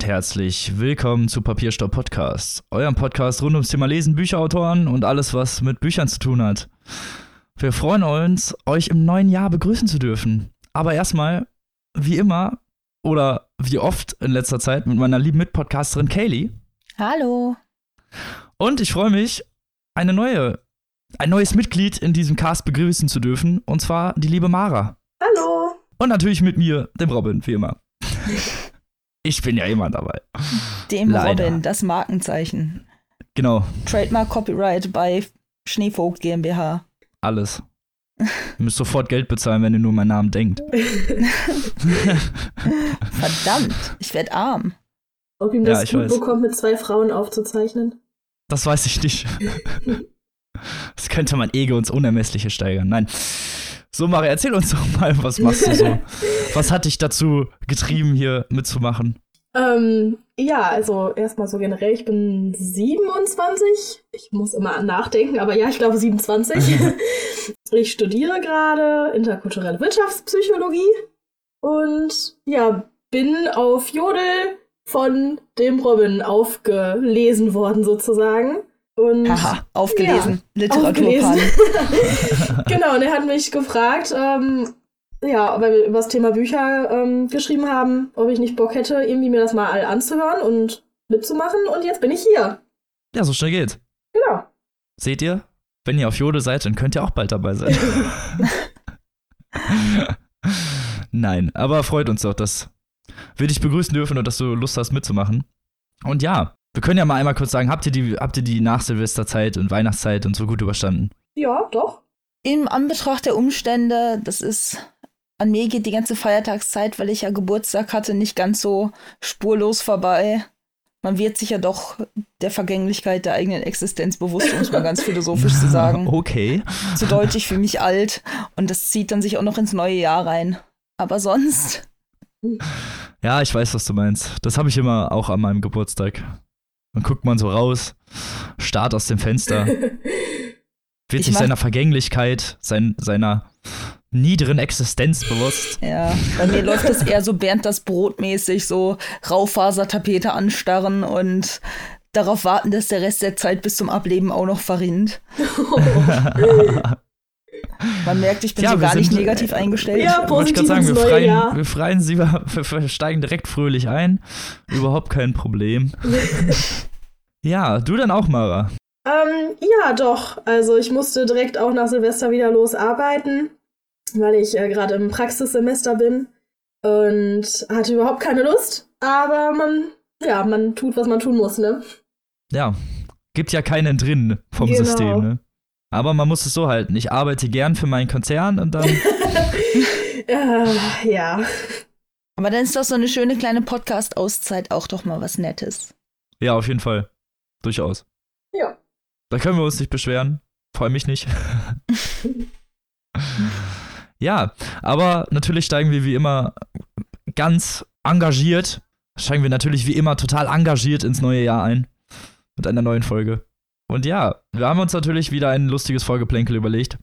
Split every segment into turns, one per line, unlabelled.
Und herzlich willkommen zu Papierstopp Podcast, eurem Podcast rund ums Thema Lesen, Bücherautoren und alles, was mit Büchern zu tun hat. Wir freuen uns, euch im neuen Jahr begrüßen zu dürfen. Aber erstmal, wie immer oder wie oft in letzter Zeit mit meiner lieben Mitpodcasterin Kaylee.
Hallo.
Und ich freue mich, eine neue, ein neues Mitglied in diesem Cast begrüßen zu dürfen, und zwar die liebe Mara.
Hallo.
Und natürlich mit mir, dem Robin, wie immer. Ich bin ja immer dabei.
Dem
Leider.
Robin, das Markenzeichen.
Genau,
Trademark Copyright bei Schneevogt GmbH.
alles. Ihr müsst sofort Geld bezahlen, wenn ihr nur meinen Namen denkt.
Verdammt, ich werd arm.
Ob ihm
Ja,
das
ich
gut
weiß.
bekommt, mit zwei Frauen aufzuzeichnen.
Das weiß ich nicht. Das könnte mein Ego ins Unermessliche steigern. Nein. So, Mari, erzähl uns doch mal, was machst du so? Was hat dich dazu getrieben, hier mitzumachen?
Ähm, ja, also erstmal so generell, ich bin 27. Ich muss immer nachdenken, aber ja, ich glaube 27. ich studiere gerade interkulturelle Wirtschaftspsychologie und ja, bin auf Jodel von dem Robin aufgelesen worden sozusagen. Und
Haha, aufgelesen. Literaturpan.
Aufgelesen. genau, und er hat mich gefragt, ähm, ja, weil wir über das Thema Bücher ähm, geschrieben haben, ob ich nicht Bock hätte, irgendwie mir das mal all anzuhören und mitzumachen. Und jetzt bin ich hier.
Ja, so schnell geht's.
Genau.
Seht ihr? Wenn ihr auf Jode seid, dann könnt ihr auch bald dabei sein. Nein, aber freut uns doch, dass wir dich begrüßen dürfen und dass du Lust hast mitzumachen. Und ja, wir können ja mal einmal kurz sagen, habt ihr die, habt ihr die Nach-Silvesterzeit und Weihnachtszeit und so gut überstanden?
Ja, doch.
Im Anbetracht der Umstände, das ist, an mir geht die ganze Feiertagszeit, weil ich ja Geburtstag hatte, nicht ganz so spurlos vorbei. Man wird sich ja doch der Vergänglichkeit der eigenen Existenz bewusst, um es mal ganz philosophisch zu sagen.
Okay.
Zu deutsch, ich fühle mich alt und das zieht dann sich auch noch ins neue Jahr rein. Aber sonst,
Ja, ich weiß, was du meinst. Das habe ich immer auch an meinem Geburtstag. Dann guckt man so raus, starrt aus dem Fenster, wird
Ich
sich seiner Vergänglichkeit, sein, seiner niederen Existenz bewusst.
ja, bei mir läuft es eher so Bernd das Brot mäßig, so Raufasertapete anstarren und darauf warten, dass der Rest der Zeit bis zum Ableben auch noch verrinnt. Man merkt, ich bin
Ja,
so gar nicht
sind-
negativ eingestellt.
Ja,
ich
positiv
gerade sagen, wir
neue
freien,
Jahr.
wir freien sie, wir, wir steigen direkt fröhlich ein. Überhaupt kein Problem. Ja, du dann auch, Mara.
Ähm, ja, doch. Also ich musste direkt auch nach Silvester wieder losarbeiten, weil ich äh, gerade im Praxissemester bin und hatte überhaupt keine Lust. Aber man, ja, man tut, was man tun muss, ne?
Ja, gibt ja keinen drin vom
Genau.
System, ne? Aber man muss es so halten. Ich arbeite gern für meinen Konzern und dann.
Äh, ja.
Aber dann ist doch so eine schöne kleine Podcast-Auszeit auch doch mal was Nettes.
ja, auf jeden Fall. Durchaus.
Ja.
Da können wir uns nicht beschweren. Freue mich nicht. ja, aber natürlich steigen wir wie immer ganz engagiert, steigen wir natürlich wie immer total engagiert ins neue Jahr ein. Mit einer neuen Folge. Und ja, wir haben uns natürlich wieder ein lustiges Folgeplänkel überlegt.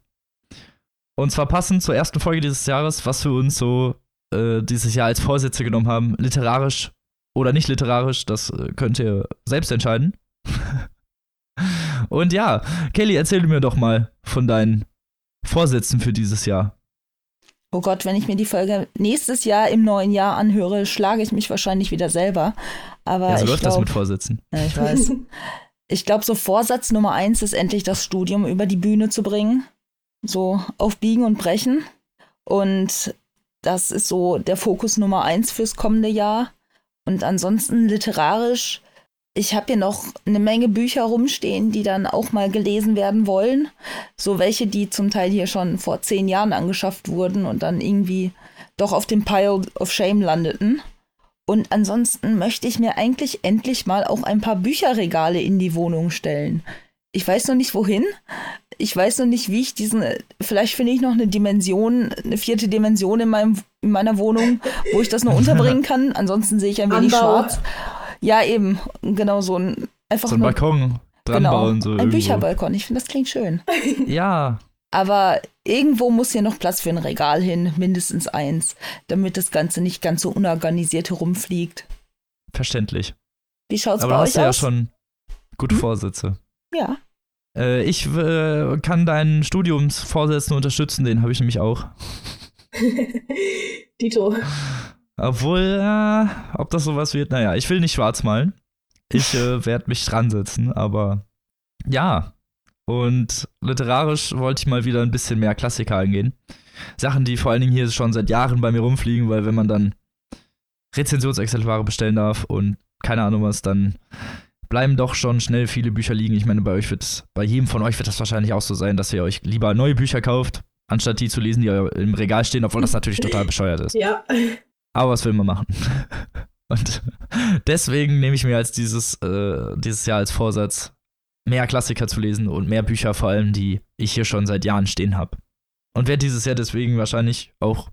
Und zwar passend zur ersten Folge dieses Jahres, was wir uns so äh, dieses Jahr als Vorsätze genommen haben, literarisch oder nicht literarisch, das äh, könnt ihr selbst entscheiden. Und ja, Kelly, erzähl mir doch mal von deinen Vorsätzen für dieses Jahr.
Oh Gott, wenn ich mir die Folge nächstes Jahr im neuen Jahr anhöre, schlage ich mich wahrscheinlich wieder selber. Aber
Ja, so
ich
läuft das
glaub-
mit Vorsätzen.
Ja, ich weiß. Ich glaube, so Vorsatz Nummer eins ist endlich das Studium über die Bühne zu bringen. So auf Biegen und Brechen. Und das ist so der Fokus Nummer eins fürs kommende Jahr. Und ansonsten literarisch. Ich habe hier noch eine Menge Bücher rumstehen, die dann auch mal gelesen werden wollen. So welche, die zum Teil hier schon vor zehn Jahren angeschafft wurden und dann irgendwie doch auf dem Pile of Shame landeten. Und ansonsten möchte ich mir eigentlich endlich mal auch ein paar Bücherregale in die Wohnung stellen. Ich weiß noch nicht wohin. Ich weiß noch nicht, wie ich diesen. Vielleicht finde ich noch eine Dimension, eine vierte Dimension in, meinem, in meiner Wohnung, wo ich das noch unterbringen kann. Ansonsten sehe ich ein wenig
Anbau.
schwarz. Ja, eben. Genau so ein. Einfach
So ein
nur,
Balkon dran
genau,
bauen. So
ein
irgendwo.
Bücherbalkon. Ich finde, das klingt schön.
Ja,
Aber irgendwo muss hier noch Platz für ein Regal hin, mindestens eins, damit das Ganze nicht ganz so unorganisiert herumfliegt.
verständlich.
Wie schaut's
Aber
bei euch
hast ja
aus?
schon gute
Hm?
Vorsätze.
Ja.
Äh, ich äh, kann deinen Studiumsvorsätzen unterstützen, den habe ich nämlich auch.
Dito.
Obwohl, äh, ob das sowas wird, naja, ich will nicht schwarz malen. Ich äh, werde mich dran setzen, aber ja. Und literarisch wollte ich mal wieder ein bisschen mehr Klassiker angehen. Sachen, die vor allen Dingen hier schon seit Jahren bei mir rumfliegen, weil wenn man dann Rezensionsexemplare bestellen darf und keine Ahnung was, dann bleiben doch schon schnell viele Bücher liegen. Ich meine, bei euch wird bei jedem von euch wird das wahrscheinlich auch so sein, dass ihr euch lieber neue Bücher kauft, anstatt die zu lesen, die im Regal stehen, obwohl das natürlich total bescheuert ist.
Ja.
Aber was will man machen? Und deswegen nehme ich mir als dieses, äh, dieses Jahr als Vorsatz, mehr Klassiker zu lesen und mehr Bücher vor allem, die ich hier schon seit Jahren stehen habe. Und werde dieses Jahr deswegen wahrscheinlich auch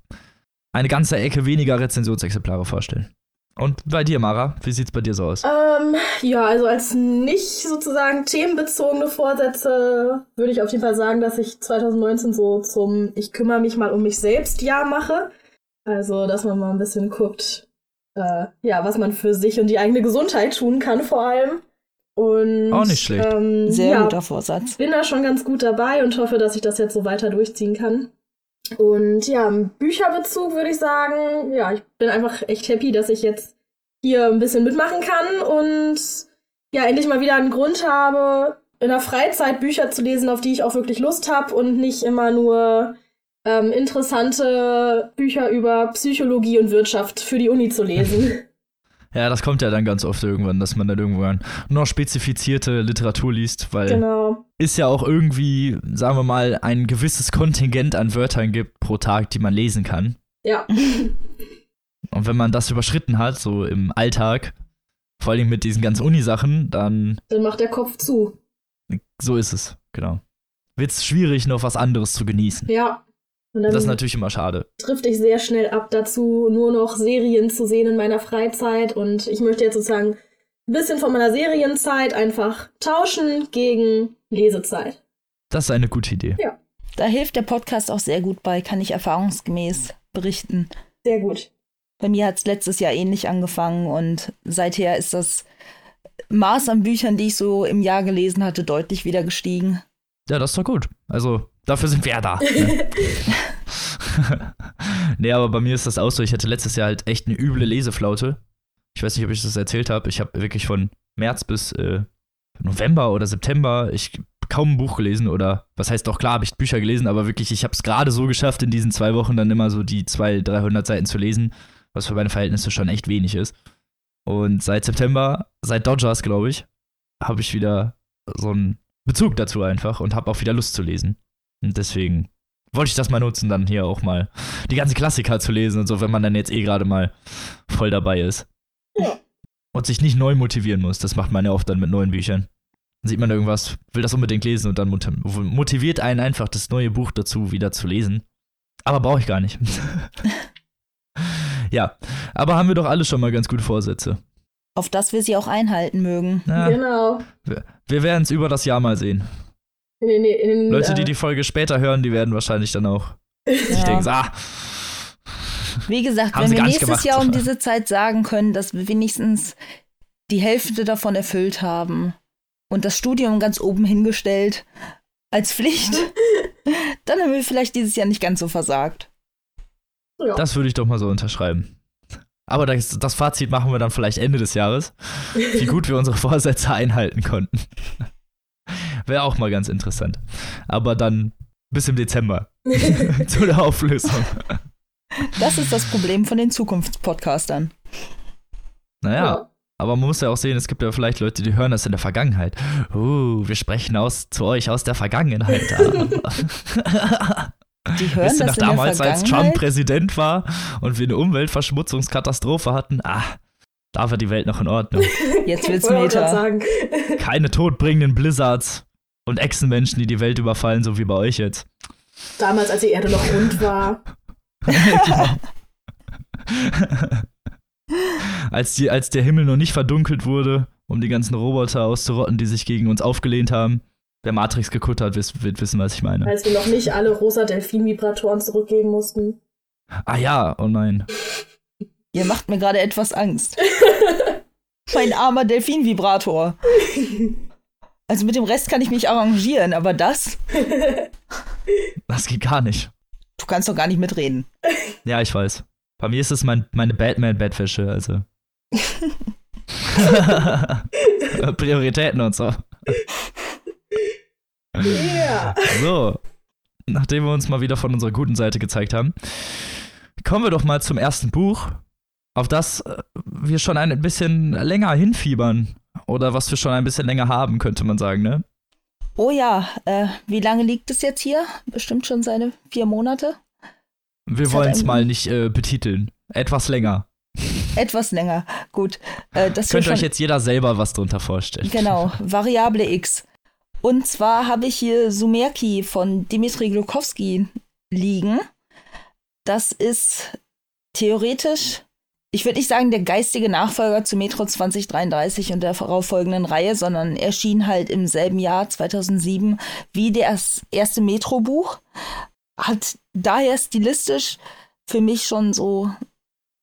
eine ganze Ecke weniger Rezensionsexemplare vorstellen. Und bei dir, Mara, wie sieht's bei dir so aus?
Ähm, ja, also als nicht sozusagen themenbezogene Vorsätze würde ich auf jeden Fall sagen, dass ich 2019 so zum Ich kümmere mich mal um mich selbst Jahr mache. Also, dass man mal ein bisschen guckt, äh, ja, was man für sich und die eigene Gesundheit tun kann vor allem. Und
Auch nicht schlecht.
Ähm,
Sehr
ja,
guter Vorsatz.
bin da schon ganz gut dabei und hoffe, dass ich das jetzt so weiter durchziehen kann. Und ja, im Bücherbezug würde ich sagen, ja, ich bin einfach echt happy, dass ich jetzt hier ein bisschen mitmachen kann und ja, endlich mal wieder einen Grund habe, in der Freizeit Bücher zu lesen, auf die ich auch wirklich Lust habe und nicht immer nur ähm, interessante Bücher über Psychologie und Wirtschaft für die Uni zu lesen.
Ja, das kommt ja dann ganz oft irgendwann, dass man dann irgendwann noch spezifizierte Literatur liest, weil
genau.
es ja auch irgendwie, sagen wir mal, ein gewisses Kontingent an Wörtern gibt pro Tag, die man lesen kann.
Ja.
Und wenn man das überschritten hat, so im Alltag, vor allem mit diesen ganzen Uni-Sachen, dann
Dann macht der Kopf zu.
so ist es, genau. Wird es schwierig, noch was anderes zu genießen.
Ja. Und dann
Das ist natürlich immer schade.
trifft ich sehr schnell ab dazu, nur noch Serien zu sehen in meiner Freizeit. Und ich möchte jetzt sozusagen ein bisschen von meiner Serienzeit einfach tauschen gegen Lesezeit.
Das ist eine gute Idee.
Da hilft der Podcast auch sehr gut bei, kann ich erfahrungsgemäß berichten.
Sehr gut.
Bei mir hat es letztes Jahr ähnlich angefangen und seither ist das Maß an Büchern, die ich so im Jahr gelesen hatte, deutlich wieder gestiegen.
Ja, das ist doch gut. Also, dafür sind wir ja da. Ne? nee, aber bei mir ist das auch so. Ich hatte letztes Jahr halt echt eine üble Leseflaute. Ich weiß nicht, ob ich das erzählt habe. Ich habe wirklich von März bis äh, November oder September ich kaum ein Buch gelesen oder was heißt doch klar, habe ich Bücher gelesen, aber wirklich, ich habe es gerade so geschafft, in diesen zwei Wochen dann immer so die 200, 300 Seiten zu lesen, was für meine Verhältnisse schon echt wenig ist. Und seit September, seit Dodgers, glaube ich, habe ich wieder so einen Bezug dazu einfach und habe auch wieder Lust zu lesen. Und deswegen wollte ich das mal nutzen, dann hier auch mal die ganzen Klassiker zu lesen und so, wenn man dann jetzt eh gerade mal voll dabei ist.
Ja.
Und sich nicht neu motivieren muss. Das macht man ja oft dann mit neuen Büchern. Dann sieht man irgendwas, will das unbedingt lesen und dann mot- motiviert einen einfach das neue Buch dazu wieder zu lesen. Aber brauche ich gar nicht. ja, aber haben wir doch alle schon mal ganz gute Vorsätze.
Auf das wir sie auch einhalten mögen.
Ja,
Genau.
wir werden es über das Jahr mal sehen.
In in den,
Leute, die
äh,
die Folge später hören, die werden wahrscheinlich dann auch sich
Ja.
denken, ah,
Wie gesagt, wenn wir nächstes
gemacht.
Jahr um diese Zeit sagen können, dass wir wenigstens die Hälfte davon erfüllt haben und das Studium ganz oben hingestellt als Pflicht, dann haben wir vielleicht dieses Jahr nicht ganz so versagt.
ja.
Das würde ich doch mal so unterschreiben. Aber das, das Fazit machen wir dann vielleicht Ende des Jahres, wie gut wir unsere Vorsätze einhalten konnten. Wäre auch mal ganz interessant. Aber dann bis im Dezember zu der Auflösung.
Das ist das Problem von den Zukunftspodcastern.
Naja,
Ja.
aber man muss ja auch sehen, es gibt ja vielleicht Leute, die hören das in der Vergangenheit. Uh, wir sprechen aus, zu euch aus der Vergangenheit.
Die hören
Wisst ihr
in
damals, als Trump. Präsident war und wir eine Umweltverschmutzungskatastrophe hatten? Ah, da war die Welt noch in Ordnung.
Jetzt
Ich
wird's Meta.
sagen.
Keine todbringenden Blizzards und Echsenmenschen, die die Welt überfallen, so wie bei euch jetzt.
Damals, als die Erde noch rund war.
als, die, als der Himmel noch nicht verdunkelt wurde, um die ganzen Roboter auszurotten, die sich gegen uns aufgelehnt haben. Wer Matrix geguckt hat, wird wissen, was ich meine.
Als wir noch nicht alle rosa Delfin-Vibratoren zurückgeben mussten.
Ah ja, oh nein.
Ihr macht mir gerade etwas Angst. mein armer Delfin-Vibrator. Also mit dem Rest kann ich mich arrangieren, aber das?
Das geht gar nicht.
Du kannst doch gar nicht mitreden.
Ja, ich weiß. Bei mir ist es mein, meine Batman-Bettwäsche, also. Prioritäten und so.
Ja.
So, nachdem wir uns mal wieder von unserer guten Seite gezeigt haben, kommen wir doch mal zum ersten Buch, auf das äh, wir schon ein bisschen länger hinfiebern. Oder was wir schon ein bisschen länger haben, könnte man sagen, ne?
Oh ja, äh, wie lange liegt es jetzt hier? Bestimmt schon seine vier Monate.
Wir wollen es mal nicht äh, betiteln. Etwas länger.
Etwas länger. Gut. Äh,
Könnt euch jetzt jeder selber was drunter vorstellen.
Genau, Variable X. Und zwar habe ich hier Sumerki von Dimitri Glukowski liegen. Das ist theoretisch, ich würde nicht sagen der geistige Nachfolger zu Metro 2033 und der darauffolgenden Reihe, sondern erschien halt im selben Jahr 2007 wie das erste Metro-Buch. Hat daher stilistisch für mich schon so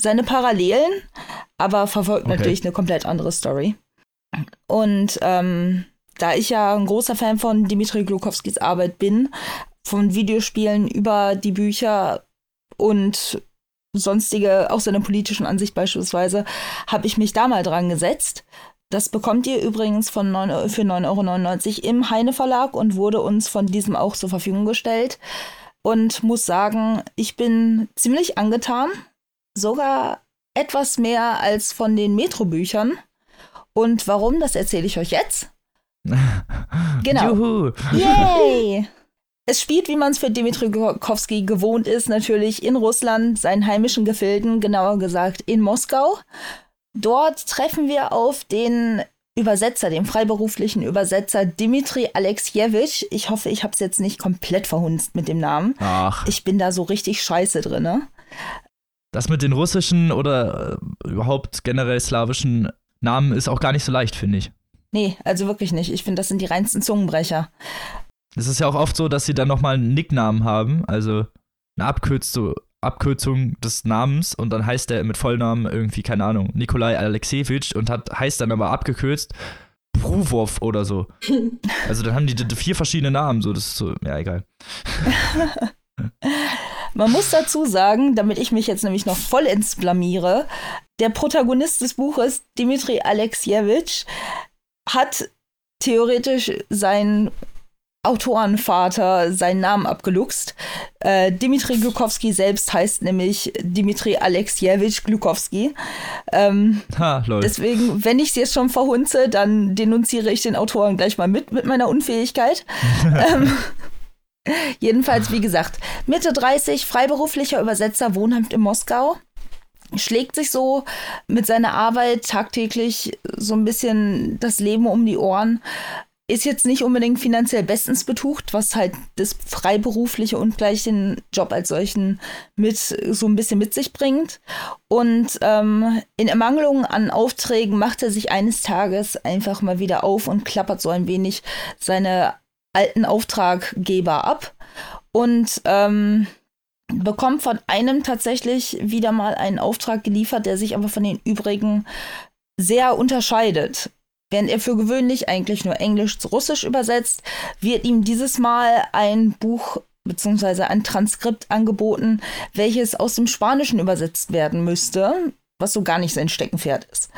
seine Parallelen, aber verfolgt
Okay.
natürlich eine komplett andere Story. Und ähm, da ich ja ein großer Fan von Dimitri Glukowskis Arbeit bin, von Videospielen über die Bücher und sonstige, auch seine politischen Ansicht beispielsweise, habe ich mich da mal dran gesetzt. Das bekommt ihr übrigens von 9, Eu- für 9,99 Euro im Heine Verlag und wurde uns von diesem auch zur Verfügung gestellt. Und muss sagen, ich bin ziemlich angetan. Sogar etwas mehr als von den Metro-Büchern. Und warum, das erzähle ich euch jetzt. Genau.
Juhu.
Yay! Es spielt, wie man es für Dimitri Glukowski gewohnt ist, natürlich in Russland, seinen heimischen Gefilden, genauer gesagt in Moskau. Dort treffen wir auf den Übersetzer, den freiberuflichen Übersetzer Dimitri Alexejewitsch. Ich hoffe, ich habe es jetzt nicht komplett verhunzt mit dem Namen.
Ach,
Ich bin da so richtig scheiße drin. Ne?
das mit den russischen oder äh, überhaupt generell slawischen Namen ist auch gar nicht so leicht, finde ich.
Nee, also wirklich nicht. Ich finde, das sind die reinsten Zungenbrecher.
Es ist ja auch oft so, dass sie dann nochmal einen Nicknamen haben, also eine Abkürzung, Abkürzung des Namens und dann heißt der mit Vollnamen irgendwie, keine Ahnung, Nikolai Alexejewitsch und hat, heißt dann aber abgekürzt Pruvov oder so. Also dann haben die vier verschiedene Namen, so, das ist so, ja, egal.
Man muss dazu sagen, damit ich mich jetzt nämlich noch vollends blamiere, der Protagonist des Buches, Dimitri Alexejewitsch, hat theoretisch seinen Autorenvater seinen Namen abgeluchst. Äh, Dimitri Glukowski selbst heißt nämlich Dimitri Alexejewitsch Glukowski. Ähm,
Ha.
Deswegen, wenn ich es jetzt schon verhunze, dann denunziere ich den Autoren gleich mal mit, mit meiner Unfähigkeit. ähm, jedenfalls, wie gesagt, Mitte 30, freiberuflicher Übersetzer, wohnhaft in Moskau. Schlägt sich so mit seiner Arbeit tagtäglich so ein bisschen das Leben um die Ohren. Ist jetzt nicht unbedingt finanziell bestens betucht, was halt das Freiberufliche und gleich den Job als solchen mit so ein bisschen mit sich bringt. Und ähm, in Ermangelung an Aufträgen macht er sich eines Tages einfach mal wieder auf und klappert so ein wenig seine alten Auftraggeber ab und ähm, bekommt von einem tatsächlich wieder mal einen Auftrag geliefert, der sich aber von den übrigen sehr unterscheidet. Während er für gewöhnlich eigentlich nur Englisch zu Russisch übersetzt, wird ihm dieses Mal ein Buch bzw. ein Transkript angeboten, welches aus dem Spanischen übersetzt werden müsste, was so gar nicht sein Steckenpferd ist.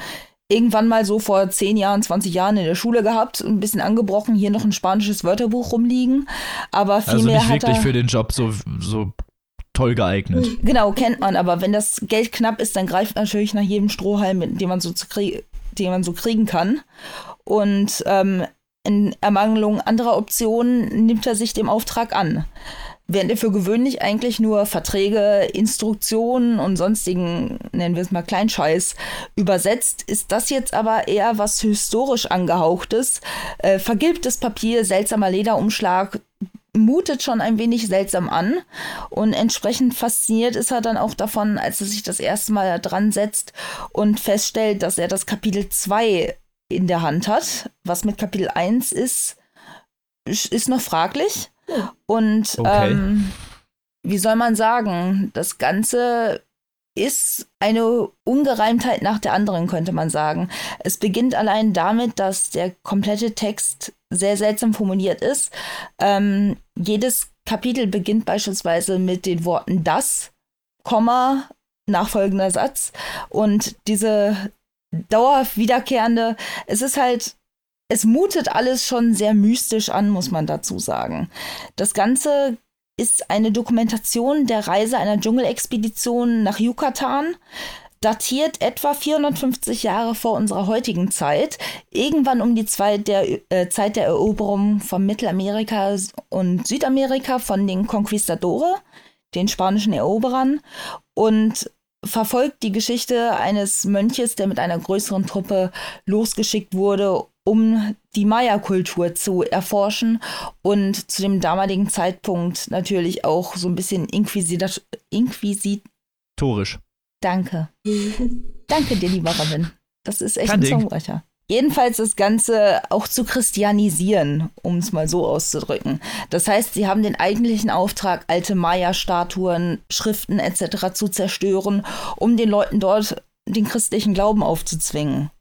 Irgendwann mal so vor 10 Jahren, 20 Jahren in der Schule gehabt, ein bisschen angebrochen, hier noch ein spanisches Wörterbuch rumliegen, aber viel
also
mehr
nicht
hat
wirklich
er
für den Job so, so toll geeignet.
Genau, kennt man, aber wenn das Geld knapp ist, dann greift natürlich nach jedem Strohhalm, dem man so zu krie- den man so kriegen kann. Und ähm, in Ermangelung anderer Optionen nimmt er sich dem Auftrag an. Während er für gewöhnlich eigentlich nur Verträge, Instruktionen und sonstigen, nennen wir es mal Kleinscheiß, übersetzt, ist das jetzt aber eher was historisch angehauchtes. Äh, vergilbtes Papier, seltsamer Lederumschlag, mutet schon ein wenig seltsam an. Und entsprechend fasziniert ist er dann auch davon, als er sich das erste Mal da dran setzt und feststellt, dass er das Kapitel 2 in der Hand hat. Was mit Kapitel 1 ist, ist noch fraglich. Und
Okay.
ähm, wie soll man sagen, das Ganze ist eine Ungereimtheit nach der anderen, könnte man sagen. Es beginnt allein damit, dass der komplette Text sehr seltsam formuliert ist. Ähm, jedes Kapitel beginnt beispielsweise mit den Worten das, Komma, nachfolgender Satz. Und diese dauerhaft wiederkehrende, es ist halt, es mutet alles schon sehr mystisch an, muss man dazu sagen. Das Ganze ist eine Dokumentation der Reise einer Dschungelexpedition nach Yucatan, datiert etwa 450 Jahre vor unserer heutigen Zeit, irgendwann um die Zeit der, äh, Zeit der Eroberung von Mittelamerika und Südamerika von den Conquistadores, den spanischen Eroberern, und verfolgt die Geschichte eines Mönches, der mit einer größeren Truppe losgeschickt wurde, um die Maya-Kultur zu erforschen und zu dem damaligen Zeitpunkt natürlich auch so ein bisschen inquisit
inquisitorisch.
Danke. Danke dir, lieber Robin. Das ist echt Kein ein Zungenbrecher. Jedenfalls das Ganze auch zu christianisieren, um es mal so auszudrücken. Das heißt, sie haben den eigentlichen Auftrag, alte Maya-Statuen, Schriften etc. zu zerstören, um den Leuten dort den christlichen Glauben aufzuzwingen.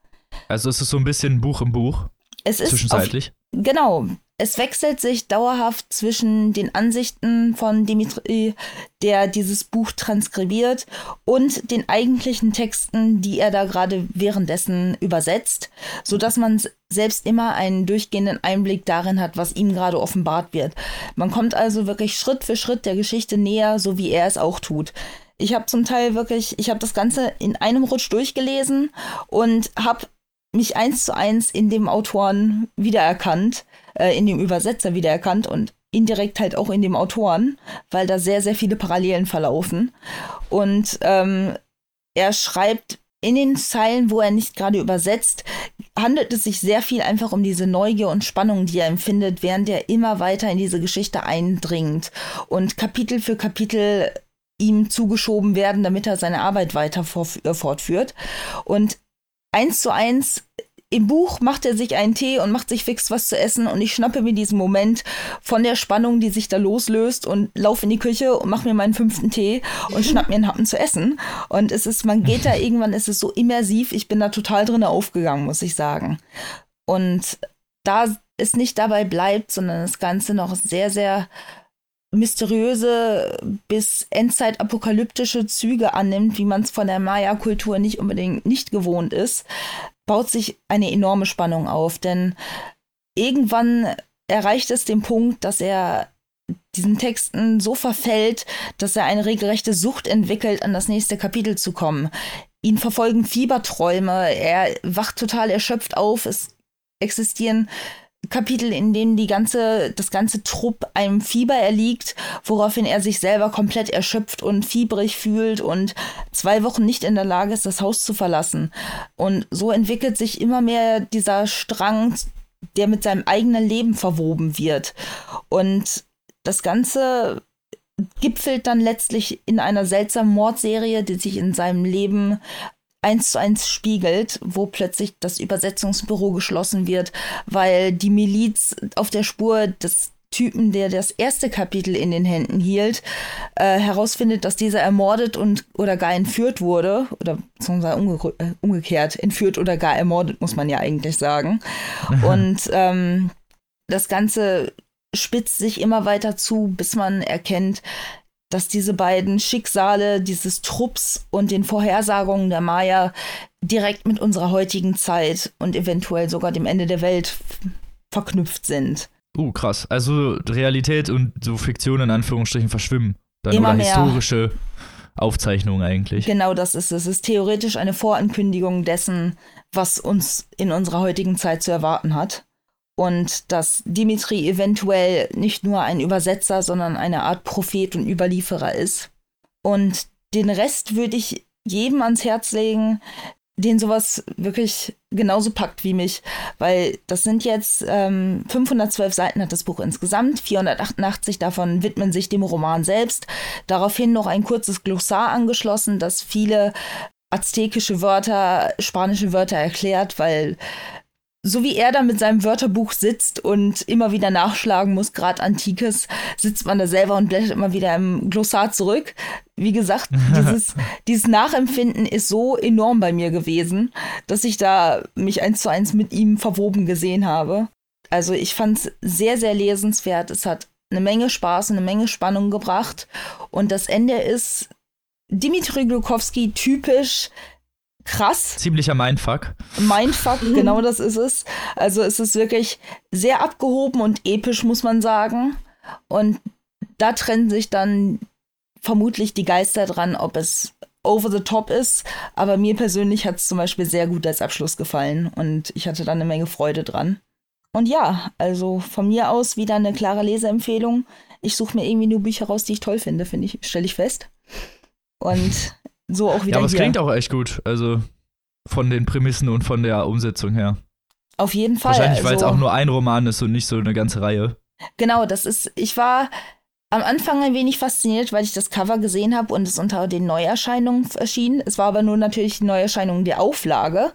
Also ist es so ein bisschen Buch im Buch.
Es ist
zwischenzeitlich.
Auf, genau. Es wechselt sich dauerhaft zwischen den Ansichten von Dimitri, der dieses Buch transkribiert, und den eigentlichen Texten, die er da gerade währenddessen übersetzt, sodass man selbst immer einen durchgehenden Einblick darin hat, was ihm gerade offenbart wird. Man kommt also wirklich Schritt für Schritt der Geschichte näher, so wie er es auch tut. Ich habe zum Teil wirklich, ich habe das Ganze in einem Rutsch durchgelesen und habe mich eins zu eins in dem Autoren wiedererkannt, äh, in dem Übersetzer wiedererkannt und indirekt halt auch in dem Autoren, weil da sehr, sehr viele Parallelen verlaufen. Und ähm, er schreibt in den Zeilen, wo er nicht gerade übersetzt, handelt es sich sehr viel einfach um diese Neugier und Spannung, die er empfindet, während er immer weiter in diese Geschichte eindringt und Kapitel für Kapitel ihm zugeschoben werden, damit er seine Arbeit weiter fortführt. Und eins zu eins im Buch macht er sich einen Tee und macht sich fix was zu essen und ich schnappe mir diesen Moment von der Spannung, die sich da loslöst und laufe in die Küche und mache mir meinen fünften Tee und schnapp mir einen Happen zu essen. Und es ist, man geht da irgendwann, ist es so immersiv, ich bin da total drin aufgegangen, muss ich sagen. Und da es nicht dabei bleibt, sondern das Ganze noch sehr, sehr mysteriöse bis Endzeit-apokalyptische Züge annimmt, wie man es von der Maya-Kultur nicht unbedingt nicht gewohnt ist, baut sich eine enorme Spannung auf. Denn irgendwann erreicht es den Punkt, dass er diesen Texten so verfällt, dass er eine regelrechte Sucht entwickelt, an das nächste Kapitel zu kommen. Ihn verfolgen Fieberträume, er wacht total erschöpft auf, es existieren Kapitel, in denen die ganze, das ganze Trupp einem Fieber erliegt, woraufhin er sich selber komplett erschöpft und fiebrig fühlt und zwei Wochen nicht in der Lage ist, das Haus zu verlassen. Und so entwickelt sich immer mehr dieser Strang, der mit seinem eigenen Leben verwoben wird. Und das Ganze gipfelt dann letztlich in einer seltsamen Mordserie, die sich in seinem Leben eins zu eins spiegelt, wo plötzlich das Übersetzungsbüro geschlossen wird, weil die Miliz auf der Spur des Typen, der das erste Kapitel in den Händen hielt, äh, herausfindet, dass dieser ermordet und oder gar entführt wurde oder beziehungsweise umge äh, umgekehrt entführt oder gar ermordet, muss man ja eigentlich sagen. und ähm, das Ganze spitzt sich immer weiter zu, bis man erkennt, dass diese beiden Schicksale dieses Trupps und den Vorhersagungen der Maya direkt mit unserer heutigen Zeit und eventuell sogar dem Ende der Welt verknüpft sind.
Uh, krass. Also Realität und so Fiktion in Anführungsstrichen verschwimmen. Dann
Immer
oder
mehr.
historische Aufzeichnungen eigentlich.
Genau das ist es. Es ist theoretisch eine Vorankündigung dessen, was uns in unserer heutigen Zeit zu erwarten hat und dass Dimitri eventuell nicht nur ein Übersetzer, sondern eine Art Prophet und Überlieferer ist. Und den Rest würde ich jedem ans Herz legen, den sowas wirklich genauso packt wie mich, weil das sind jetzt ähm, 512 Seiten hat das Buch insgesamt, 488 davon widmen sich dem Roman selbst, daraufhin noch ein kurzes Glossar angeschlossen, das viele aztekische Wörter, spanische Wörter erklärt, weil so wie er da mit seinem Wörterbuch sitzt und immer wieder nachschlagen muss, gerade Antikes, sitzt man da selber und blättert immer wieder im Glossar zurück. Wie gesagt, dieses, dieses Nachempfinden ist so enorm bei mir gewesen, dass ich da mich eins zu eins mit ihm verwoben gesehen habe. Also ich fand es sehr, sehr lesenswert. Es hat eine Menge Spaß, eine Menge Spannung gebracht. Und das Ende ist Dimitri Glukowski typisch krass.
Ziemlicher Mindfuck.
Mindfuck, genau das ist es. Also es ist wirklich sehr abgehoben und episch, muss man sagen. Und da trennen sich dann vermutlich die Geister dran, ob es over the top ist. Aber mir persönlich hat es zum Beispiel sehr gut als Abschluss gefallen und ich hatte da eine Menge Freude dran. Und ja, also von mir aus wieder eine klare Leseempfehlung. Ich suche mir irgendwie nur Bücher raus, die ich toll finde, finde ich, stelle ich fest. Und so auch wieder.
Ja, aber es
hier.
klingt auch echt gut. Also von den Prämissen und von der Umsetzung her.
Auf jeden Fall.
Wahrscheinlich, weil es
also,
auch nur ein Roman ist und nicht so eine ganze Reihe.
Genau, das ist. Ich war am Anfang ein wenig fasziniert, weil ich das Cover gesehen habe und es unter den Neuerscheinungen erschien. Es war aber nur natürlich die Neuerscheinung der Auflage.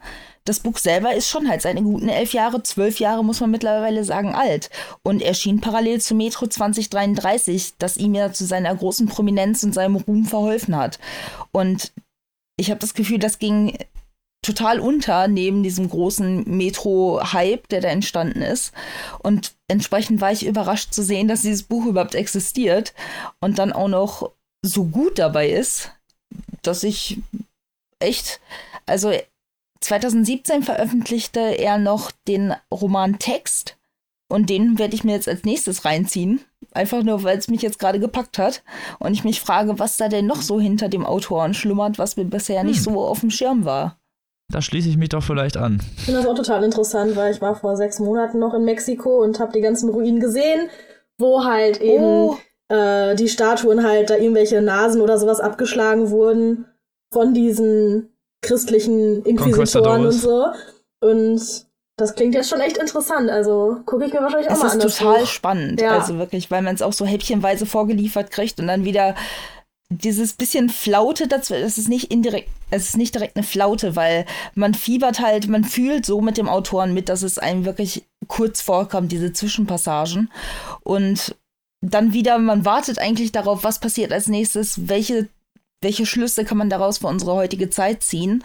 Das Buch selber ist schon halt seine guten elf Jahre, zwölf Jahre muss man mittlerweile sagen alt und erschien parallel zu Metro 2033, das ihm ja zu seiner großen Prominenz und seinem Ruhm verholfen hat. Und ich habe das Gefühl, das ging total unter neben diesem großen Metro-Hype, der da entstanden ist. Und entsprechend war ich überrascht zu sehen, dass dieses Buch überhaupt existiert und dann auch noch so gut dabei ist, dass ich echt, also 2017 veröffentlichte er noch den Roman Text und den werde ich mir jetzt als nächstes reinziehen. Einfach nur, weil es mich jetzt gerade gepackt hat und ich mich frage, was da denn noch so hinter dem Autoren schlummert, was mir bisher nicht
Hm.
so auf dem Schirm war.
Da schließe ich mich doch vielleicht an.
Ich finde das auch total interessant, weil ich war vor sechs Monaten noch in Mexiko und habe die ganzen Ruinen gesehen, wo halt eben
Oh,
äh, die Statuen halt da irgendwelche Nasen oder sowas abgeschlagen wurden von diesen christlichen Inquisitoren und so. Und das klingt jetzt schon echt interessant. Also gucke ich mir wahrscheinlich auch
es
mal
ist
an. das
total
Buch.
spannend,
Ja.
also wirklich, weil man es auch so häppchenweise vorgeliefert kriegt und dann wieder dieses bisschen Flaute dazu, es ist nicht indirekt, es ist nicht direkt eine Flaute, weil man fiebert halt, man fühlt so mit dem Autoren mit, dass es einem wirklich kurz vorkommt, diese Zwischenpassagen. Und dann wieder, man wartet eigentlich darauf, was passiert als nächstes, welche, welche Schlüsse kann man daraus für unsere heutige Zeit ziehen.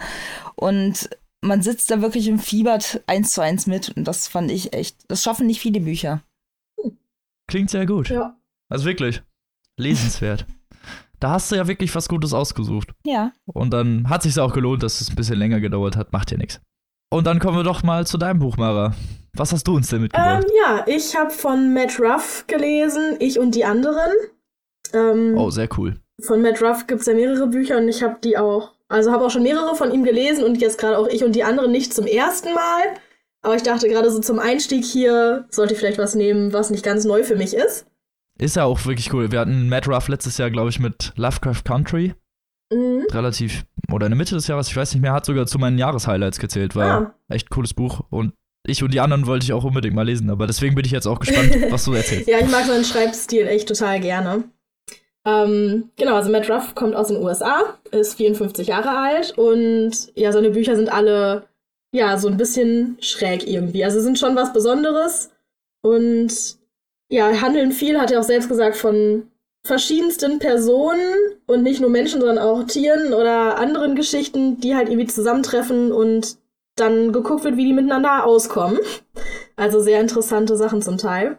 Und man sitzt da wirklich im Fiebert eins zu eins mit. Und das fand ich echt, das schaffen nicht viele Bücher.
Klingt sehr gut.
Ja.
Also wirklich. Lesenswert. Da hast du ja wirklich was Gutes ausgesucht.
Ja.
Und dann hat sich auch gelohnt, dass es ein bisschen länger gedauert hat. Macht ja nichts. Und dann kommen wir doch mal zu deinem Buch, Mara. Was hast du uns denn
Ähm,
mitgebracht?
ja, ich habe von Matt Ruff gelesen, Ich und die anderen. Ähm,
oh, sehr cool.
Von Matt Ruff gibt es ja mehrere Bücher und ich habe die auch, also habe auch schon mehrere von ihm gelesen und jetzt gerade auch ich und die anderen nicht zum ersten Mal. Aber ich dachte gerade so zum Einstieg hier sollte ich vielleicht was nehmen, was nicht ganz neu für mich ist.
Ist ja auch wirklich cool. Wir hatten Matt Ruff letztes Jahr, glaube ich, mit Lovecraft Country.
Mhm.
Relativ, oder in der Mitte des Jahres, ich weiß nicht mehr, hat sogar zu meinen Jahreshighlights gezählt. War
Ah.
echt cooles Buch. Und ich und die anderen wollte ich auch unbedingt mal lesen. Aber deswegen bin ich jetzt auch gespannt, was du erzählst.
Ja, ich mag seinen Schreibstil echt total gerne. Ähm, genau, also Matt Ruff kommt aus den USA, ist 54 Jahre alt und ja, seine Bücher sind alle ja so ein bisschen schräg irgendwie. Also sind schon was Besonderes und ja, handeln viel, hat er auch selbst gesagt, von verschiedensten Personen und nicht nur Menschen, sondern auch Tieren oder anderen Geschichten, die halt irgendwie zusammentreffen und dann geguckt wird, wie die miteinander auskommen. Also sehr interessante Sachen zum Teil.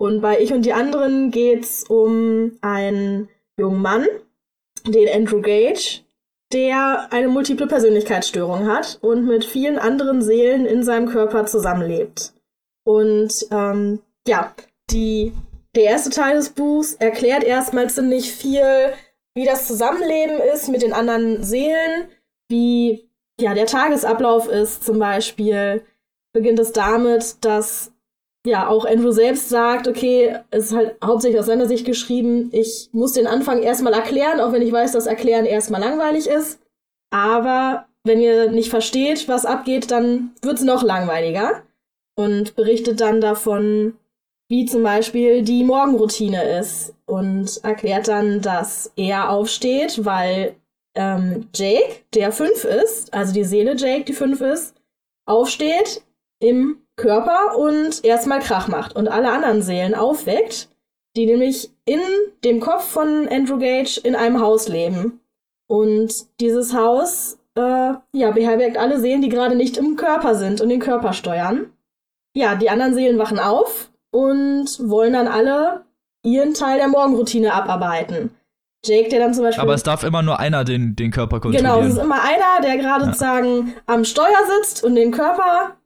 Und bei Ich und die anderen geht's um einen jungen Mann, den Andrew Gage, der eine multiple Persönlichkeitsstörung hat und mit vielen anderen Seelen in seinem Körper zusammenlebt. Und ähm, ja, die, der erste Teil des Buchs erklärt erstmal ziemlich viel, wie das Zusammenleben ist mit den anderen Seelen, wie ja, der Tagesablauf ist zum Beispiel. Beginnt es damit, dass ja auch Andrew selbst sagt, okay, es ist halt hauptsächlich aus seiner Sicht geschrieben, ich muss den Anfang erstmal erklären, auch wenn ich weiß, dass Erklären erstmal langweilig ist. Aber wenn ihr nicht versteht, was abgeht, dann wird es noch langweiliger. Und berichtet dann davon, wie zum Beispiel die Morgenroutine ist. Und erklärt dann, dass er aufsteht, weil ähm, Jake, der fünf ist, also die Seele Jake, die fünf ist, aufsteht, im Körper und erstmal Krach macht und alle anderen Seelen aufweckt, die nämlich in dem Kopf von Andrew Gage in einem Haus leben. Und dieses Haus äh, ja, beherbergt alle Seelen, die gerade nicht im Körper sind und den Körper steuern. Ja, die anderen Seelen wachen auf und wollen dann alle ihren Teil der Morgenroutine abarbeiten. Jake, der dann zum Beispiel.
Aber es darf immer nur einer den, den Körper kontrollieren.
Genau, es ist immer einer, der gerade ja. sozusagen am Steuer sitzt und den Körper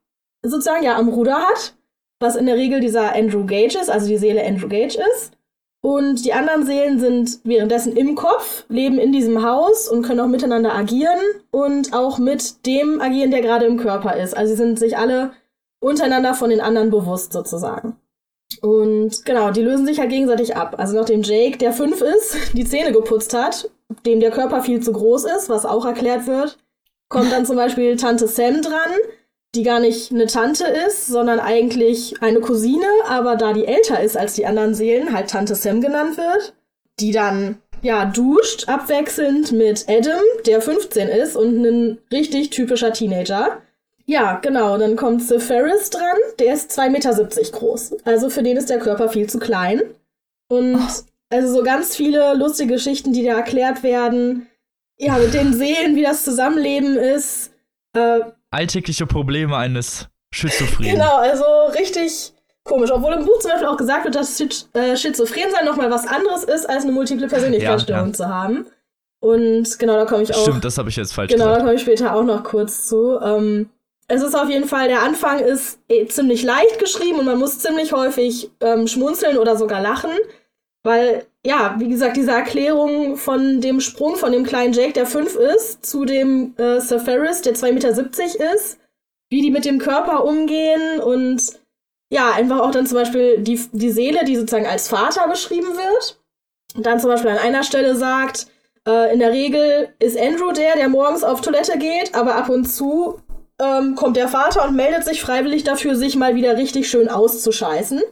sozusagen ja am Ruder hat, was in der Regel dieser Andrew Gage ist, also die Seele Andrew Gage ist. Und die anderen Seelen sind währenddessen im Kopf, leben in diesem Haus und können auch miteinander agieren und auch mit dem agieren, der gerade im Körper ist. Also sie sind sich alle untereinander von den anderen bewusst sozusagen. Und genau, die lösen sich halt gegenseitig ab. Also nachdem Jake, der fünf ist, die Zähne geputzt hat, dem der Körper viel zu groß ist, was auch erklärt wird, kommt dann zum Beispiel Tante Sam dran, die gar nicht eine Tante ist, sondern eigentlich eine Cousine, aber da die älter ist als die anderen Seelen, halt Tante Sam genannt wird, die dann ja duscht abwechselnd mit Adam, der 15 ist und ein richtig typischer Teenager. Ja, genau, dann kommt Sir Ferris dran, der ist 2,70 Meter groß. Also für den ist der Körper viel zu klein. Und oh. also so ganz viele lustige Geschichten, die da erklärt werden. Ja, mit den Seelen, wie das Zusammenleben ist. Äh,
alltägliche Probleme eines Schizophrenen.
Genau, also richtig komisch. Obwohl im Buch zum Beispiel auch gesagt wird, dass äh, Schizophrensein nochmal was anderes ist, als eine multiple Persönlichkeitsstörung ja, ja. zu haben. Und genau, da komme ich auch.
Stimmt, das habe ich jetzt falsch
genau,
gesagt.
Genau, da komme ich später auch noch kurz zu. Ähm, es ist auf jeden Fall, der Anfang ist eh ziemlich leicht geschrieben und man muss ziemlich häufig ähm, schmunzeln oder sogar lachen. Weil, ja, wie gesagt, diese Erklärung von dem Sprung von dem kleinen Jake, der fünf ist, zu dem äh, Sir Ferris, der 2,70 Meter ist, wie die mit dem Körper umgehen und ja, einfach auch dann zum Beispiel die, die Seele, die sozusagen als Vater beschrieben wird. Und dann zum Beispiel an einer Stelle sagt, äh, in der Regel ist Andrew der, der morgens auf Toilette geht, aber ab und zu ähm, kommt der Vater und meldet sich freiwillig dafür, sich mal wieder richtig schön auszuscheißen.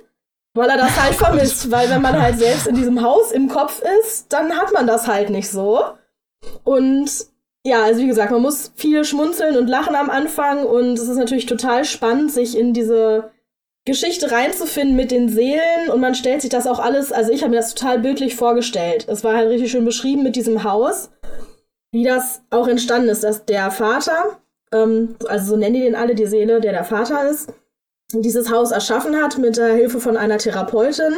Weil er das halt vermisst. Weil wenn man halt selbst in diesem Haus im Kopf ist, dann hat man das halt nicht so. Und ja, also wie gesagt, man muss viel schmunzeln und lachen am Anfang und es ist natürlich total spannend, sich in diese Geschichte reinzufinden mit den Seelen und man stellt sich das auch alles, also ich habe mir das total bildlich vorgestellt. Es war halt richtig schön beschrieben mit diesem Haus, wie das auch entstanden ist, dass der Vater, ähm, also so nennen die den alle, die Seele, der der Vater ist, dieses Haus erschaffen hat mit der Hilfe von einer Therapeutin,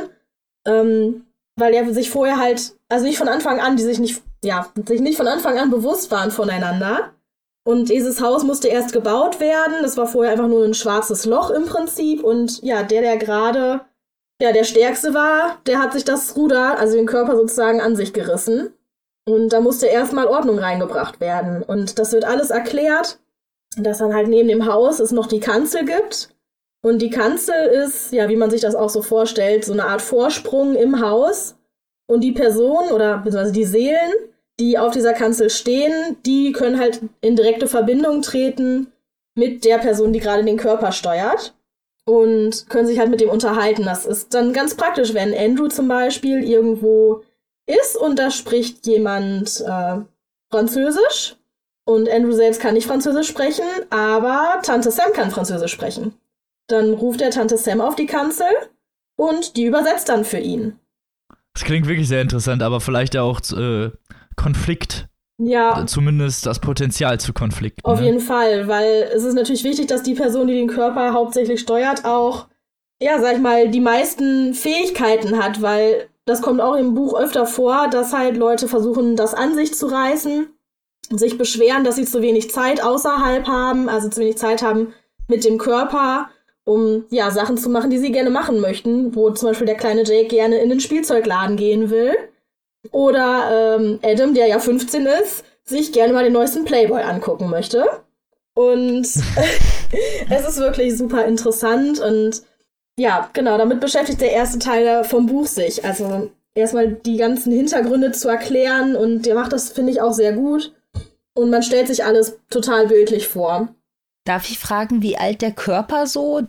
ähm, weil er sich vorher halt, also nicht von Anfang an, die sich nicht, ja, sich nicht von Anfang an bewusst waren voneinander. Und dieses Haus musste erst gebaut werden. Das war vorher einfach nur ein schwarzes Loch im Prinzip. Und ja, der, der gerade ja, der Stärkste war, der hat sich das Ruder, also den Körper sozusagen an sich gerissen. Und da musste erstmal Ordnung reingebracht werden. Und das wird alles erklärt, dass dann halt neben dem Haus es noch die Kanzel gibt. Und die Kanzel ist, ja, wie man sich das auch so vorstellt, so eine Art Vorsprung im Haus. Und die Person oder beziehungsweise die Seelen, die auf dieser Kanzel stehen, die können halt in direkte Verbindung treten mit der Person, die gerade den Körper steuert. Und können sich halt mit dem unterhalten. Das ist dann ganz praktisch, wenn Andrew zum Beispiel irgendwo ist und da spricht jemand äh, Französisch. Und Andrew selbst kann nicht Französisch sprechen, aber Tante Sam kann Französisch sprechen. Dann ruft er Tante Sam auf die Kanzel und die übersetzt dann für ihn.
Das klingt wirklich sehr interessant, aber vielleicht ja auch äh, Konflikt.
Ja.
Zumindest das Potenzial zu Konflikten.
Auf
ne?
jeden Fall, weil es ist natürlich wichtig, dass die Person, die den Körper hauptsächlich steuert, auch, ja, sag ich mal, die meisten Fähigkeiten hat, weil das kommt auch im Buch öfter vor, dass halt Leute versuchen, das an sich zu reißen, sich beschweren, dass sie zu wenig Zeit außerhalb haben, also zu wenig Zeit haben mit dem Körper um ja Sachen zu machen, die sie gerne machen möchten, wo zum Beispiel der kleine Jake gerne in den Spielzeugladen gehen will. Oder ähm, Adam, der ja 15 ist, sich gerne mal den neuesten Playboy angucken möchte. Und es ist wirklich super interessant und ja, genau, damit beschäftigt der erste Teil vom Buch sich. Also erstmal die ganzen Hintergründe zu erklären und der macht das, finde ich, auch sehr gut. Und man stellt sich alles total bildlich vor.
Darf ich fragen, wie alt der Körper so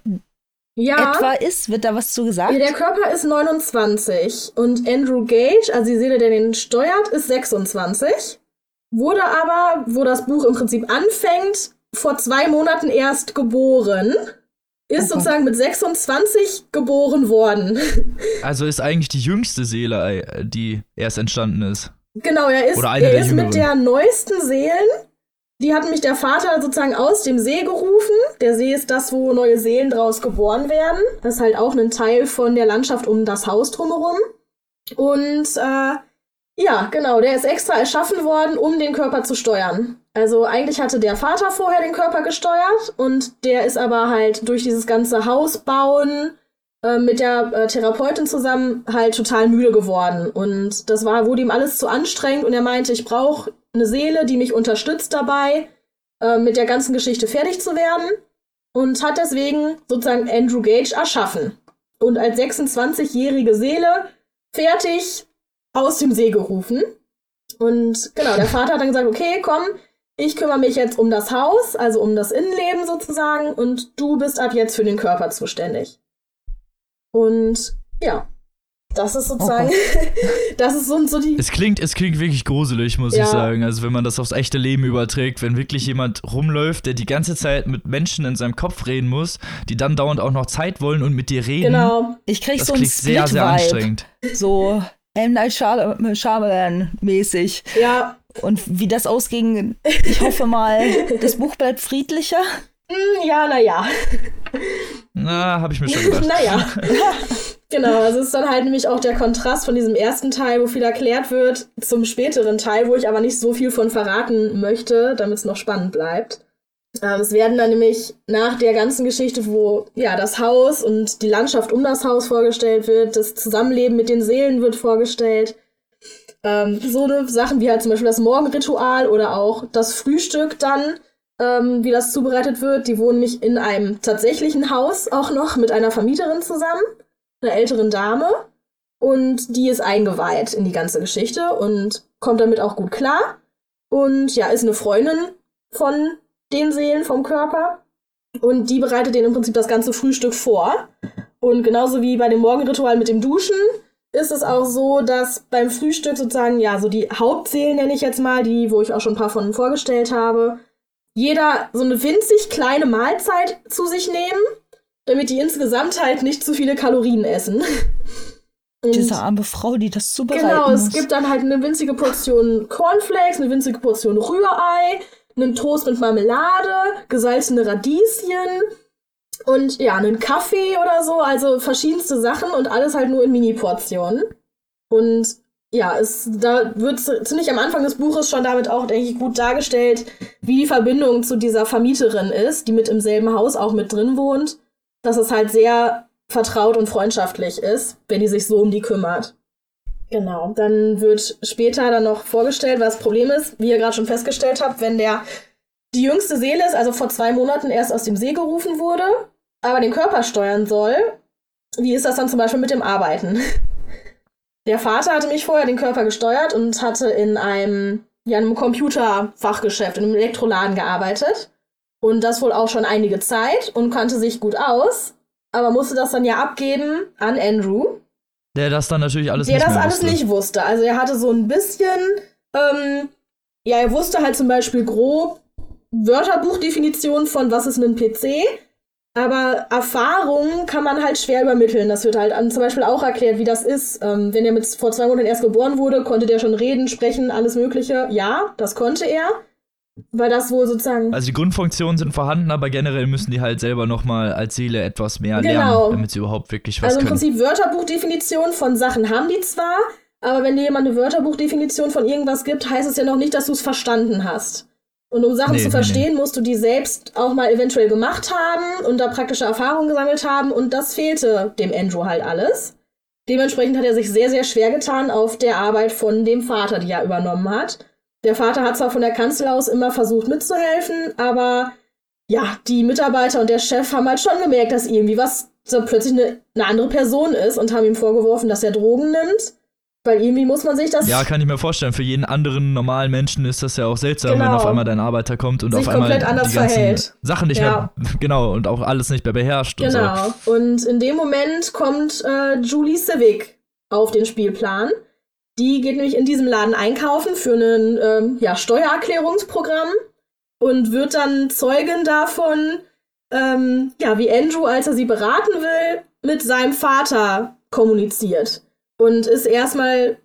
ja, etwa ist? Wird da was zu gesagt?
Der Körper ist 29 und Andrew Gage, also die Seele, der den steuert, ist 26. Wurde aber, wo das Buch im Prinzip anfängt, vor zwei Monaten erst geboren. ist oh sozusagen mit 26 geboren worden.
Also ist eigentlich die jüngste Seele, äh, die erst entstanden ist.
Genau, er ist, er ist mit der neuesten Seelen. Die hat mich der Vater sozusagen aus dem See gerufen. Der See ist das, wo neue Seelen draus geboren werden. Das ist halt auch ein Teil von der Landschaft um das Haus drumherum. Und äh, ja, genau, der ist extra erschaffen worden, um den Körper zu steuern. Also eigentlich hatte der Vater vorher den Körper gesteuert und der ist aber halt durch dieses ganze Haus bauen äh, mit der äh, Therapeutin zusammen halt total müde geworden. Und das war, wurde ihm alles zu anstrengend und er meinte, ich brauche eine Seele, die mich unterstützt dabei, äh, mit der ganzen Geschichte fertig zu werden. Und hat deswegen sozusagen Andrew Gage erschaffen. Und als 26-jährige Seele fertig aus dem See gerufen. Und genau, der Vater hat dann gesagt, okay, komm, ich kümmere mich jetzt um das Haus, also um das Innenleben sozusagen, und du bist ab jetzt für den Körper zuständig. Und ja, das ist sozusagen, oh. das ist so, so die.
Es klingt, es klingt wirklich gruselig, muss ja. ich sagen. Also wenn man das aufs echte Leben überträgt, wenn wirklich jemand rumläuft, der die ganze Zeit mit Menschen in seinem Kopf reden muss, die dann dauernd auch noch Zeit wollen und mit dir reden.
Genau. Ich krieg das so ein sehr, sehr anstrengend. So M. Night Shyamalan mäßig.
Ja.
Und wie das ausging, ich hoffe mal, das Buch bleibt friedlicher.
Mm, ja, naja.
Na, habe ich mir schon gedacht.
naja. genau, also es ist dann halt nämlich auch der Kontrast von diesem ersten Teil, wo viel erklärt wird, zum späteren Teil, wo ich aber nicht so viel von verraten möchte, damit es noch spannend bleibt. Ähm, es werden dann nämlich nach der ganzen Geschichte, wo ja das Haus und die Landschaft um das Haus vorgestellt wird, das Zusammenleben mit den Seelen wird vorgestellt. Ähm, so eine Sachen wie halt zum Beispiel das Morgenritual oder auch das Frühstück dann, ähm, wie das zubereitet wird. Die wohnen nicht in einem tatsächlichen Haus auch noch mit einer Vermieterin zusammen, einer älteren Dame. Und die ist eingeweiht in die ganze Geschichte und kommt damit auch gut klar. Und ja, ist eine Freundin von den Seelen vom Körper. Und die bereitet denen im Prinzip das ganze Frühstück vor. Und genauso wie bei dem Morgenritual mit dem Duschen ist es auch so, dass beim Frühstück sozusagen, ja, so die Hauptseelen nenne ich jetzt mal, die, wo ich auch schon ein paar von vorgestellt habe, jeder so eine winzig kleine Mahlzeit zu sich nehmen, damit die insgesamt halt nicht zu viele Kalorien essen.
Und Diese arme Frau, die das zubereiten
Genau,
es
muss. gibt dann halt eine winzige Portion Cornflakes, eine winzige Portion Rührei, einen Toast mit Marmelade, gesalzene Radieschen und ja, einen Kaffee oder so, also verschiedenste Sachen und alles halt nur in Mini-Portionen. Und ja, es, da wird ziemlich am Anfang des Buches schon damit auch, denke ich, gut dargestellt, wie die Verbindung zu dieser Vermieterin ist, die mit im selben Haus auch mit drin wohnt. Dass es halt sehr vertraut und freundschaftlich ist, wenn die sich so um die kümmert. Genau. Dann wird später dann noch vorgestellt, was das Problem ist, wie ihr gerade schon festgestellt habt, wenn der die jüngste Seele ist, also vor zwei Monaten erst aus dem See gerufen wurde, aber den Körper steuern soll. Wie ist das dann zum Beispiel mit dem Arbeiten? Der Vater hatte mich vorher den Körper gesteuert und hatte in einem, ja, einem Computerfachgeschäft, in einem Elektroladen gearbeitet. Und das wohl auch schon einige Zeit und kannte sich gut aus, aber musste das dann ja abgeben an Andrew,
der das dann natürlich alles
der
nicht
das alles
wusste.
nicht wusste. Also er hatte so ein bisschen, ähm, ja, er wusste halt zum Beispiel grob Wörterbuchdefinition von was ist ein PC, aber Erfahrung kann man halt schwer übermitteln. Das wird halt an, zum Beispiel auch erklärt, wie das ist. Ähm, wenn er mit vor zwei Monaten erst geboren wurde, konnte der schon reden, sprechen, alles Mögliche. Ja, das konnte er. Weil das wohl sozusagen.
Also die Grundfunktionen sind vorhanden, aber generell müssen die halt selber nochmal als Seele etwas mehr
Genau.
lernen, damit sie überhaupt wirklich was
Also im
können.
Prinzip Wörterbuchdefinition von Sachen haben die zwar, aber wenn dir jemand eine Wörterbuchdefinition von irgendwas gibt, heißt es ja noch nicht, dass du es verstanden hast. Und um Sachen
Nee,
zu
nee,
verstehen, musst du die selbst auch mal eventuell gemacht haben und da praktische Erfahrungen gesammelt haben und das fehlte dem Andrew halt alles. Dementsprechend hat er sich sehr, sehr schwer getan auf der Arbeit von dem Vater, die er übernommen hat. Der Vater hat zwar von der Kanzel aus immer versucht mitzuhelfen, aber ja, die Mitarbeiter und der Chef haben halt schon gemerkt, dass irgendwie was so plötzlich eine, eine andere Person ist und haben ihm vorgeworfen, dass er Drogen nimmt. Weil irgendwie muss man sich das
Ja, kann ich mir vorstellen. Für jeden anderen normalen Menschen ist das ja auch seltsam,
Genau.
wenn auf einmal dein Arbeiter kommt und
Sich
auf einmal
komplett anders
die ganzen
verhält.
Sachen nicht
Ja.
mehr, genau, und auch alles nicht mehr beherrscht und so.
Genau. Und in dem Moment kommt äh, Julie Civic auf den Spielplan. Die geht nämlich in diesem Laden einkaufen für ein ähm, ja, Steuererklärungsprogramm und wird dann Zeugin davon, ähm, ja, wie Andrew, als er sie beraten will, mit seinem Vater kommuniziert. Und ist erstmal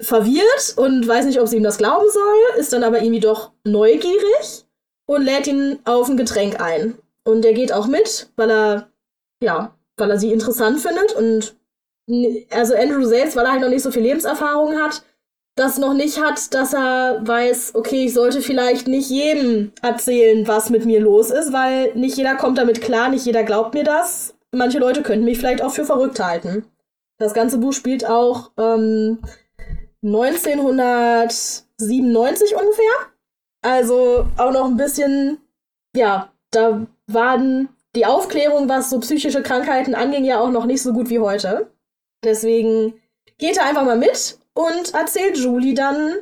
verwirrt und weiß nicht, ob sie ihm das glauben soll, ist dann aber irgendwie doch neugierig und lädt ihn auf ein Getränk ein. Und er geht auch mit, weil er, ja, weil er sie interessant findet und also Andrew selbst, weil er halt noch nicht so viel Lebenserfahrung hat, das noch nicht hat, dass er weiß, okay, ich sollte vielleicht nicht jedem erzählen, was mit mir los ist, weil nicht jeder kommt damit klar, nicht jeder glaubt mir das. Manche Leute könnten mich vielleicht auch für verrückt halten. Das ganze Buch spielt auch ähm, 1997 ungefähr. Also auch noch ein bisschen, ja, da waren die Aufklärung, was so psychische Krankheiten anging, ja auch noch nicht so gut wie heute. Deswegen geht er einfach mal mit und erzählt Julie dann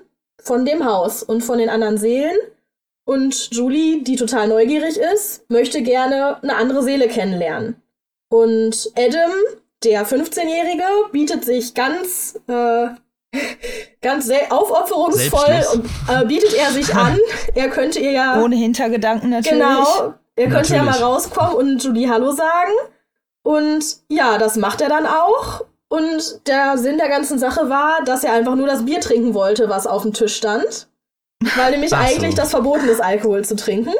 von dem Haus und von den anderen Seelen. Und Julie, die total neugierig ist, möchte gerne eine andere Seele kennenlernen. Und Adam, der 15-Jährige, bietet sich ganz, äh, ganz aufopferungsvoll und äh, bietet er sich an. Er könnte ihr ja.
Ohne Hintergedanken natürlich.
Genau. Er könnte natürlich. ja mal rauskommen und Julie Hallo sagen. Und ja, das macht er dann auch. Und der Sinn der ganzen Sache war, dass er einfach nur das Bier trinken wollte, was auf dem Tisch stand. Weil nämlich eigentlich das verboten ist, Alkohol zu trinken.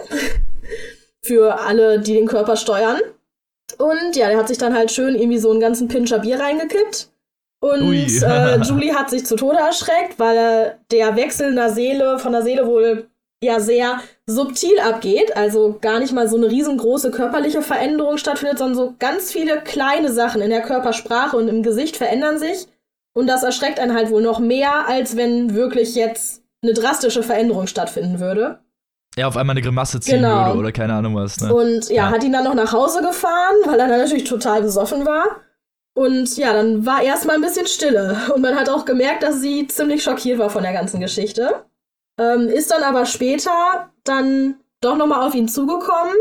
Für alle, die den Körper steuern. Und ja, der hat sich dann halt schön irgendwie so einen ganzen Pinscher Bier reingekippt. Und äh, Julie hat sich zu Tode erschreckt, weil er der Wechsel einer Seele, von der Seele wohl ja sehr subtil abgeht, also gar nicht mal so eine riesengroße körperliche Veränderung stattfindet, sondern so ganz viele kleine Sachen in der Körpersprache und im Gesicht verändern sich. Und das erschreckt einen halt wohl noch mehr, als wenn wirklich jetzt eine drastische Veränderung stattfinden würde.
Ja, auf einmal eine Grimasse ziehen genau. würde oder keine Ahnung was. Ne?
Und ja, ja, hat ihn dann noch nach Hause gefahren, weil er dann natürlich total besoffen war. Und ja, dann war erstmal ein bisschen Stille. Und man hat auch gemerkt, dass sie ziemlich schockiert war von der ganzen Geschichte. Ähm, ist dann aber später dann doch nochmal auf ihn zugekommen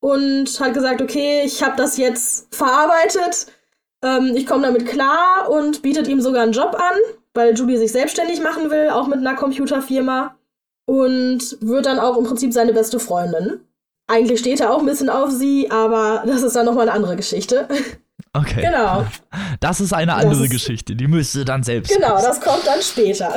und hat gesagt, okay, ich habe das jetzt verarbeitet, ähm, ich komme damit klar und bietet ihm sogar einen Job an, weil Julie sich selbstständig machen will, auch mit einer Computerfirma und wird dann auch im Prinzip seine beste Freundin. Eigentlich steht er auch ein bisschen auf sie, aber das ist dann nochmal eine andere Geschichte.
Okay.
Genau.
Das ist eine andere ist, Geschichte, die müsste dann selbst.
Genau, das kommt dann später.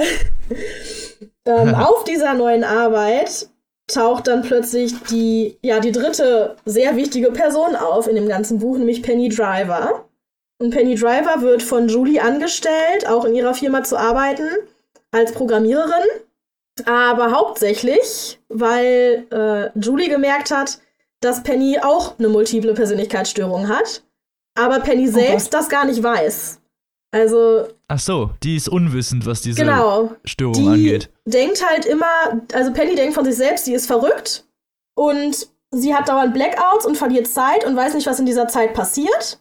ähm, auf dieser neuen Arbeit taucht dann plötzlich die, ja, die dritte sehr wichtige Person auf in dem ganzen Buch, nämlich Penny Driver. Und Penny Driver wird von Julie angestellt, auch in ihrer Firma zu arbeiten, als Programmiererin. Aber hauptsächlich, weil äh, Julie gemerkt hat, dass Penny auch eine multiple Persönlichkeitsstörung hat, aber Penny oh selbst oh das gar nicht weiß. Also.
Ach so, die ist unwissend, was diese genau, Störung die angeht.
Denkt halt immer, also Penny denkt von sich selbst, sie ist verrückt und sie hat dauernd Blackouts und verliert Zeit und weiß nicht, was in dieser Zeit passiert.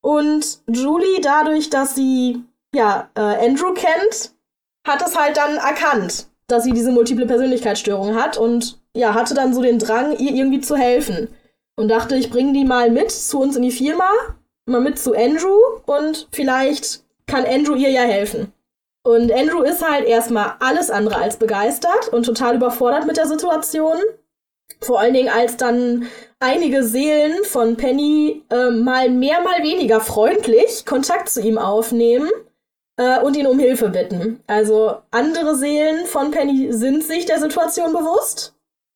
Und Julie, dadurch, dass sie ja äh, Andrew kennt, hat es halt dann erkannt, dass sie diese multiple Persönlichkeitsstörung hat und ja, hatte dann so den Drang, ihr irgendwie zu helfen. Und dachte, ich bringe die mal mit zu uns in die Firma, mal mit zu Andrew und vielleicht kann Andrew ihr ja helfen. Und Andrew ist halt erstmal alles andere als begeistert und total überfordert mit der Situation. Vor allen Dingen, als dann einige Seelen von Penny äh, mal mehr, mal weniger freundlich Kontakt zu ihm aufnehmen äh, und ihn um Hilfe bitten. Also andere Seelen von Penny sind sich der Situation bewusst.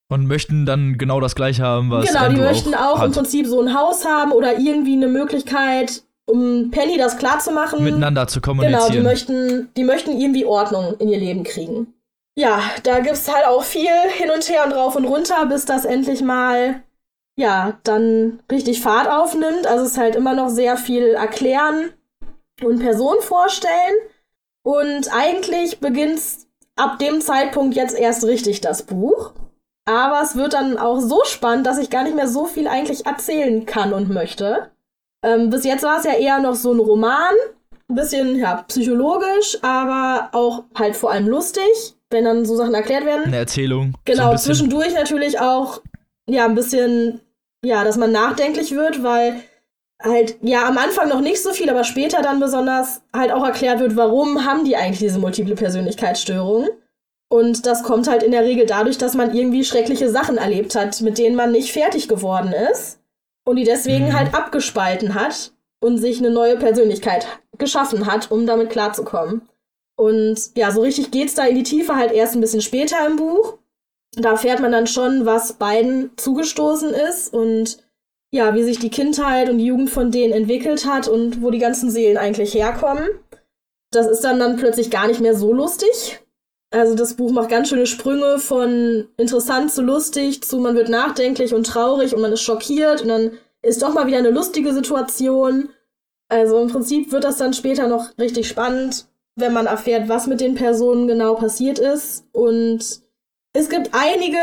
Und möchten dann genau das gleiche haben, was
Genau,
Andrew
die möchten auch,
auch
im Prinzip so ein Haus haben oder irgendwie eine Möglichkeit, um Penny das klarzumachen.
Miteinander zu kommunizieren.
Genau, die möchten, die möchten irgendwie Ordnung in ihr Leben kriegen. Ja, da gibt's halt auch viel hin und her und rauf und runter, bis das endlich mal, ja, dann richtig Fahrt aufnimmt. Also es ist halt immer noch sehr viel erklären und Personen vorstellen. Und eigentlich beginnt's ab dem Zeitpunkt jetzt erst richtig das Buch. Aber es wird dann auch so spannend, dass ich gar nicht mehr so viel eigentlich erzählen kann und möchte. Ähm, bis jetzt war es ja eher noch so ein Roman, ein bisschen ja, psychologisch, aber auch halt vor allem lustig, wenn dann so Sachen erklärt werden.
Eine Erzählung.
Genau, so zwischendurch natürlich auch ja ein bisschen, ja, dass man nachdenklich wird, weil halt ja am Anfang noch nicht so viel, aber später dann besonders halt auch erklärt wird, warum haben die eigentlich diese multiple Persönlichkeitsstörung. Und das kommt halt in der Regel dadurch, dass man irgendwie schreckliche Sachen erlebt hat, mit denen man nicht fertig geworden ist. und die deswegen
Mhm.
halt abgespalten hat und sich eine neue Persönlichkeit geschaffen hat, um damit klarzukommen. Und ja, so richtig geht's da in die Tiefe halt erst ein bisschen später im Buch. Da erfährt man dann schon, was beiden zugestoßen ist und ja, wie sich die Kindheit und die Jugend von denen entwickelt hat und wo die ganzen Seelen eigentlich herkommen. Das ist dann dann plötzlich gar nicht mehr so lustig. Also das Buch macht ganz schöne Sprünge von interessant zu lustig zu man wird nachdenklich und traurig und man ist schockiert und dann ist doch mal wieder eine lustige Situation. Also im Prinzip wird das dann später noch richtig spannend, wenn man erfährt, was mit den Personen genau passiert ist. Und es gibt einige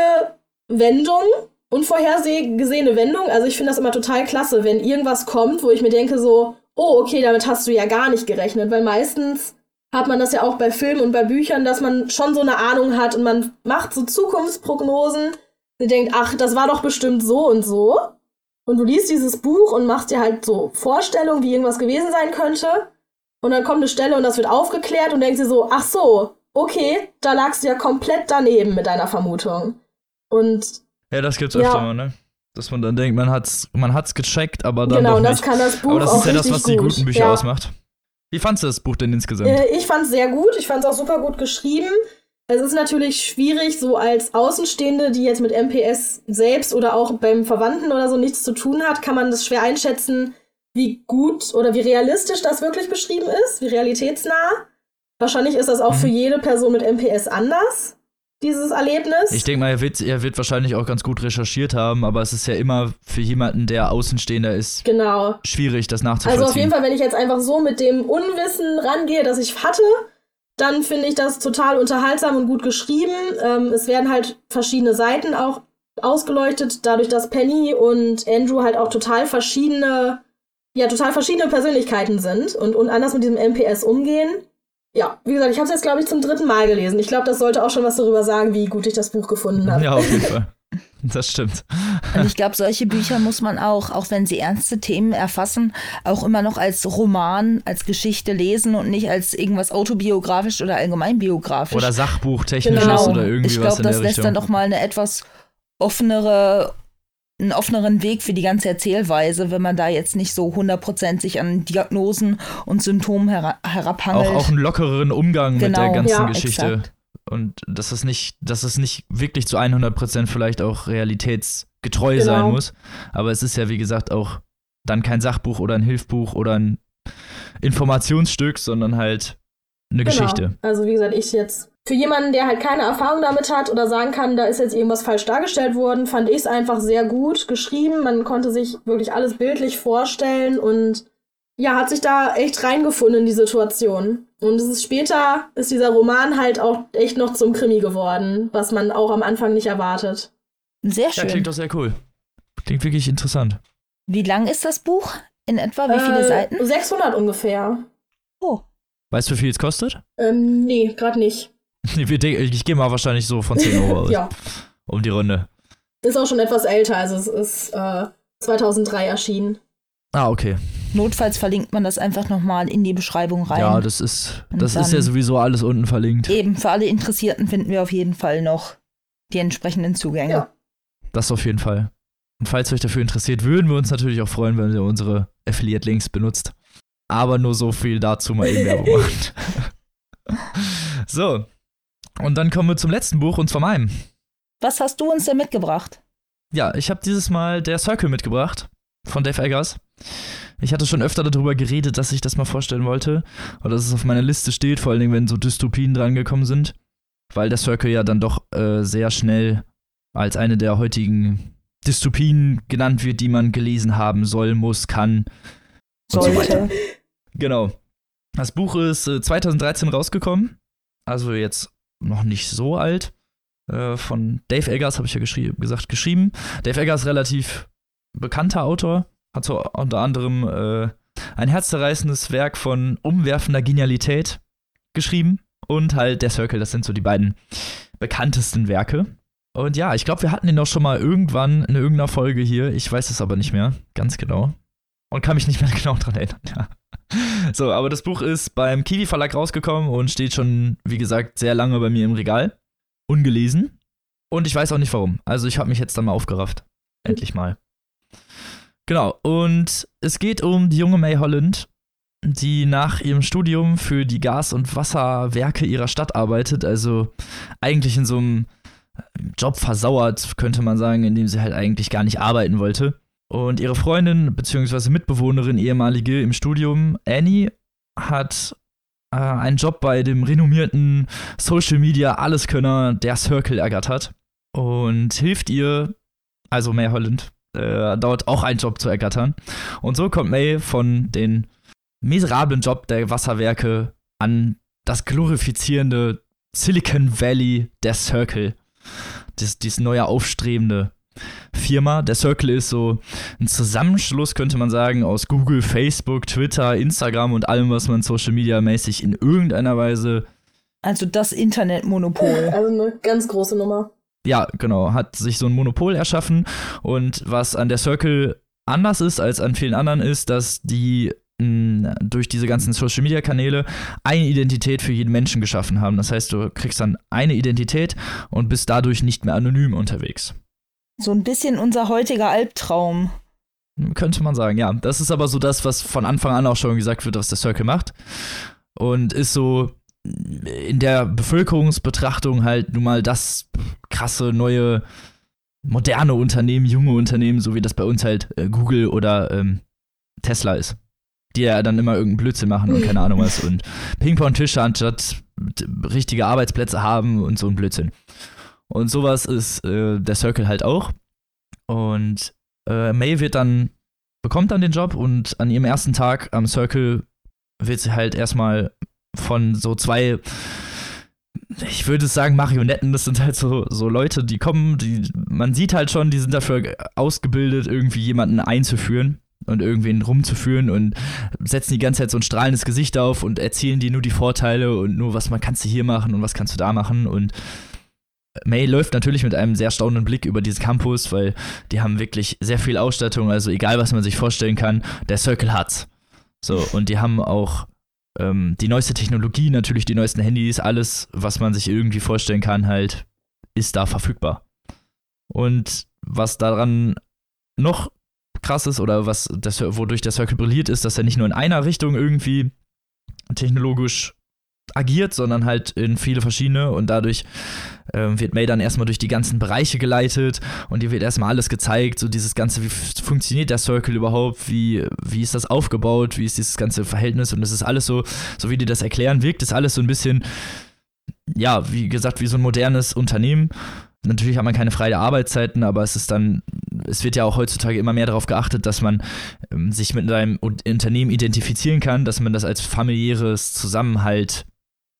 Wendungen, unvorhergesehene Wendungen. Also ich finde das immer total klasse, wenn irgendwas kommt, wo ich mir denke so, oh, okay, damit hast du ja gar nicht gerechnet, weil meistens hat man das ja auch bei Filmen und bei Büchern, dass man schon so eine Ahnung hat und man macht so Zukunftsprognosen. und denkt, ach, das war doch bestimmt so und so. Und du liest dieses Buch und machst dir halt so Vorstellungen, wie irgendwas gewesen sein könnte. Und dann kommt eine Stelle und das wird aufgeklärt und denkst dir so, ach so, okay, da lagst du ja komplett daneben mit deiner Vermutung. Und
Ja, das gibt's
Ja.
öfter mal, ne? Dass man dann denkt, man hat's, man hat's gecheckt, aber dann
genau,
doch
das
nicht.
kann das Buch
aber das
auch
ist ja das, was die
gut.
guten Bücher
ja.
ausmacht. Wie fandst du das Buch denn insgesamt?
Äh, ich fand es sehr gut. Ich fand es auch super gut geschrieben. Es ist natürlich schwierig, so als Außenstehende, die jetzt mit MPS selbst oder auch beim Verwandten oder so nichts zu tun hat, kann man das schwer einschätzen, wie gut oder wie realistisch das wirklich beschrieben ist, wie realitätsnah. Wahrscheinlich ist das auch
Mhm.
für jede Person mit MPS anders, dieses Erlebnis.
Ich denke mal, er wird, er wird wahrscheinlich auch ganz gut recherchiert haben, aber es ist ja immer für jemanden, der Außenstehender ist,
genau.
schwierig, das nachzuvollziehen.
Also auf jeden Fall, wenn ich jetzt einfach so mit dem Unwissen rangehe, das ich hatte, dann finde ich das total unterhaltsam und gut geschrieben. Ähm, es werden halt verschiedene Seiten auch ausgeleuchtet, dadurch, dass Penny und Andrew halt auch total verschiedene, ja, total verschiedene Persönlichkeiten sind und, und anders mit diesem MPS umgehen. Ja, wie gesagt, ich habe es jetzt, glaube ich, zum dritten Mal gelesen. Ich glaube, das sollte auch schon was darüber sagen, wie gut ich das Buch gefunden habe.
Ja, auf jeden Fall. Das stimmt.
Und ich glaube, solche Bücher muss man auch, auch wenn sie ernste Themen erfassen, auch immer noch als Roman, als Geschichte lesen und nicht als irgendwas autobiografisch oder allgemeinbiografisch.
Oder Sachbuchtechnisches
Genau.
oder irgendwie
ich
was
glaube,
in
das
der
lässt
Richtung.
dann doch mal eine etwas offenere, einen offeneren Weg für die ganze Erzählweise, wenn man da jetzt nicht so 100% sich an Diagnosen und Symptomen hera herabhangelt.
auch, auch einen lockereren Umgang mit der
Genau.
ganzen
Ja,
Geschichte.
exakt.
Und dass es nicht, dass es nicht wirklich zu 100% vielleicht auch realitätsgetreu
Genau.
sein muss. Aber es ist ja, wie gesagt, auch dann kein Sachbuch oder ein Hilfbuch oder ein Informationsstück, sondern halt eine Geschichte.
Genau. Also wie gesagt, ich jetzt für jemanden, der halt keine Erfahrung damit hat oder sagen kann, da ist jetzt irgendwas falsch dargestellt worden, fand ich es einfach sehr gut geschrieben. Man konnte sich wirklich alles bildlich vorstellen und ja, hat sich da echt reingefunden in die Situation. Und es ist später, ist dieser Roman halt auch echt noch zum Krimi geworden, was man auch am Anfang nicht erwartet.
Sehr
Ja,
schön.
klingt doch sehr cool. Klingt wirklich interessant.
Wie lang ist das Buch in etwa? Wie viele
äh,
Seiten?
600 ungefähr.
Oh,
Weißt du, wie viel es kostet?
Ähm, nee, gerade nicht.
Ich gehe mal wahrscheinlich so von 10 Euro aus.
Ja,
Um die Runde.
ist auch schon etwas älter, also es ist äh, 2003 erschienen.
Ah, okay.
notfalls verlinkt man das einfach nochmal in die Beschreibung rein.
Ja, das ist, das ist ja sowieso alles unten verlinkt.
Eben, für alle Interessierten finden wir auf jeden Fall noch die entsprechenden Zugänge.
Ja.
Das auf jeden Fall. Und falls euch dafür interessiert, würden wir uns natürlich auch freuen, wenn ihr unsere Affiliate-Links benutzt. Aber nur so viel dazu mal eben Werbung macht. so. Und dann kommen wir zum letzten Buch und zwar meinem.
Was hast du uns denn mitgebracht?
Ja, ich habe dieses Mal der Circle mitgebracht von Dave Eggers. Ich hatte schon öfter darüber geredet, dass ich das mal vorstellen wollte. Oder dass es auf meiner Liste steht, vor allen Dingen, wenn so Dystopien drangekommen sind. Weil der Circle ja dann doch äh, sehr schnell als eine der heutigen Dystopien genannt wird, die man gelesen haben soll, muss, kann. Und so weiter. Genau. Das Buch ist äh, 2013 rausgekommen. Also jetzt noch nicht so alt. Äh, von Dave Eggers habe ich ja geschrie gesagt, geschrieben. Dave Eggers relativ bekannter Autor. Hat so unter anderem äh, ein herzzerreißendes Werk von umwerfender Genialität geschrieben. Und halt Der Circle, das sind so die beiden bekanntesten Werke. Und ja, ich glaube, wir hatten ihn auch schon mal irgendwann in irgendeiner Folge hier. Ich weiß es aber nicht mehr ganz genau. Und kann mich nicht mehr genau dran erinnern, ja. So, aber das Buch ist beim Kiwi Verlag rausgekommen und steht schon, wie gesagt, sehr lange bei mir im Regal. Ungelesen. Und ich weiß auch nicht warum. Also ich habe mich jetzt dann mal aufgerafft. Endlich mal. Genau, und es geht um die junge May Holland, die nach ihrem Studium für die Gas- und Wasserwerke ihrer Stadt arbeitet, also eigentlich in so einem Job versauert, könnte man sagen, in dem sie halt eigentlich gar nicht arbeiten wollte. Und ihre Freundin bzw. Mitbewohnerin, ehemalige im Studium, Annie, hat äh, einen Job bei dem renommierten Social Media Alleskönner der Circle ergattert und hilft ihr, also May Holland, äh, dort auch einen Job zu ergattern. Und so kommt May von den miserablen Job der Wasserwerke an das glorifizierende Silicon Valley der Circle. Das, dieses neue aufstrebende Firma. Der Circle ist so ein Zusammenschluss, könnte man sagen, aus Google, Facebook, Twitter, Instagram und allem, was man Social Media mäßig in irgendeiner Weise.
Also das Internetmonopol.
Also eine ganz große Nummer.
Ja, genau, hat sich so ein Monopol erschaffen. Und was an der Circle anders ist als an vielen anderen, ist, dass die durch diese ganzen Social Media Kanäle eine Identität für jeden Menschen geschaffen haben. Das heißt, du kriegst dann eine Identität und bist dadurch nicht mehr anonym unterwegs.
So ein bisschen unser heutiger Albtraum.
Könnte man sagen, ja. Das ist aber so das, was von Anfang an auch schon gesagt wird, was der Circle macht. Und ist so in der Bevölkerungsbetrachtung halt nun mal das krasse neue moderne Unternehmen, junge Unternehmen, so wie das bei uns halt äh, Google oder ähm, Tesla ist die ja dann immer irgendeinen Blödsinn machen und keine Ahnung was und Ping-Pong-Tische anstatt richtige Arbeitsplätze haben und so ein Blödsinn. Und sowas ist äh, der Circle halt auch. Und äh, May wird dann, bekommt dann den Job und an ihrem ersten Tag am Circle wird sie halt erstmal von so zwei, ich würde sagen, Marionetten, das sind halt so, so Leute, die kommen, die, man sieht halt schon, die sind dafür ausgebildet, irgendwie jemanden einzuführen und irgendwen rumzuführen und setzen die ganze Zeit so ein strahlendes Gesicht auf und erzählen dir nur die Vorteile und nur, was man kannst du hier machen und was kannst du da machen und May läuft natürlich mit einem sehr staunenden Blick über diesen Campus, weil die haben wirklich sehr viel Ausstattung, also egal was man sich vorstellen kann, der Circle hat's. So, und die haben auch ähm, die neueste Technologie, natürlich die neuesten Handys, alles, was man sich irgendwie vorstellen kann, halt, ist da verfügbar. Und was daran noch krass ist oder was das, wodurch der Circle brilliert, ist, dass er nicht nur in einer Richtung irgendwie technologisch agiert, sondern halt in viele verschiedene. Und dadurch ähm, wird May dann erstmal durch die ganzen Bereiche geleitet und ihr wird erstmal alles gezeigt, so dieses ganze, wie funktioniert der Circle überhaupt, wie, wie ist das aufgebaut, wie ist dieses ganze Verhältnis? Und es ist alles so, so wie die das erklären, wirkt es alles so ein bisschen, ja, wie gesagt, wie so ein modernes Unternehmen. Natürlich hat man keine freie Arbeitszeiten, aber es ist dann, es wird ja auch heutzutage immer mehr darauf geachtet, dass man ähm, sich mit einem Unternehmen identifizieren kann, dass man das als familiäres Zusammenhalt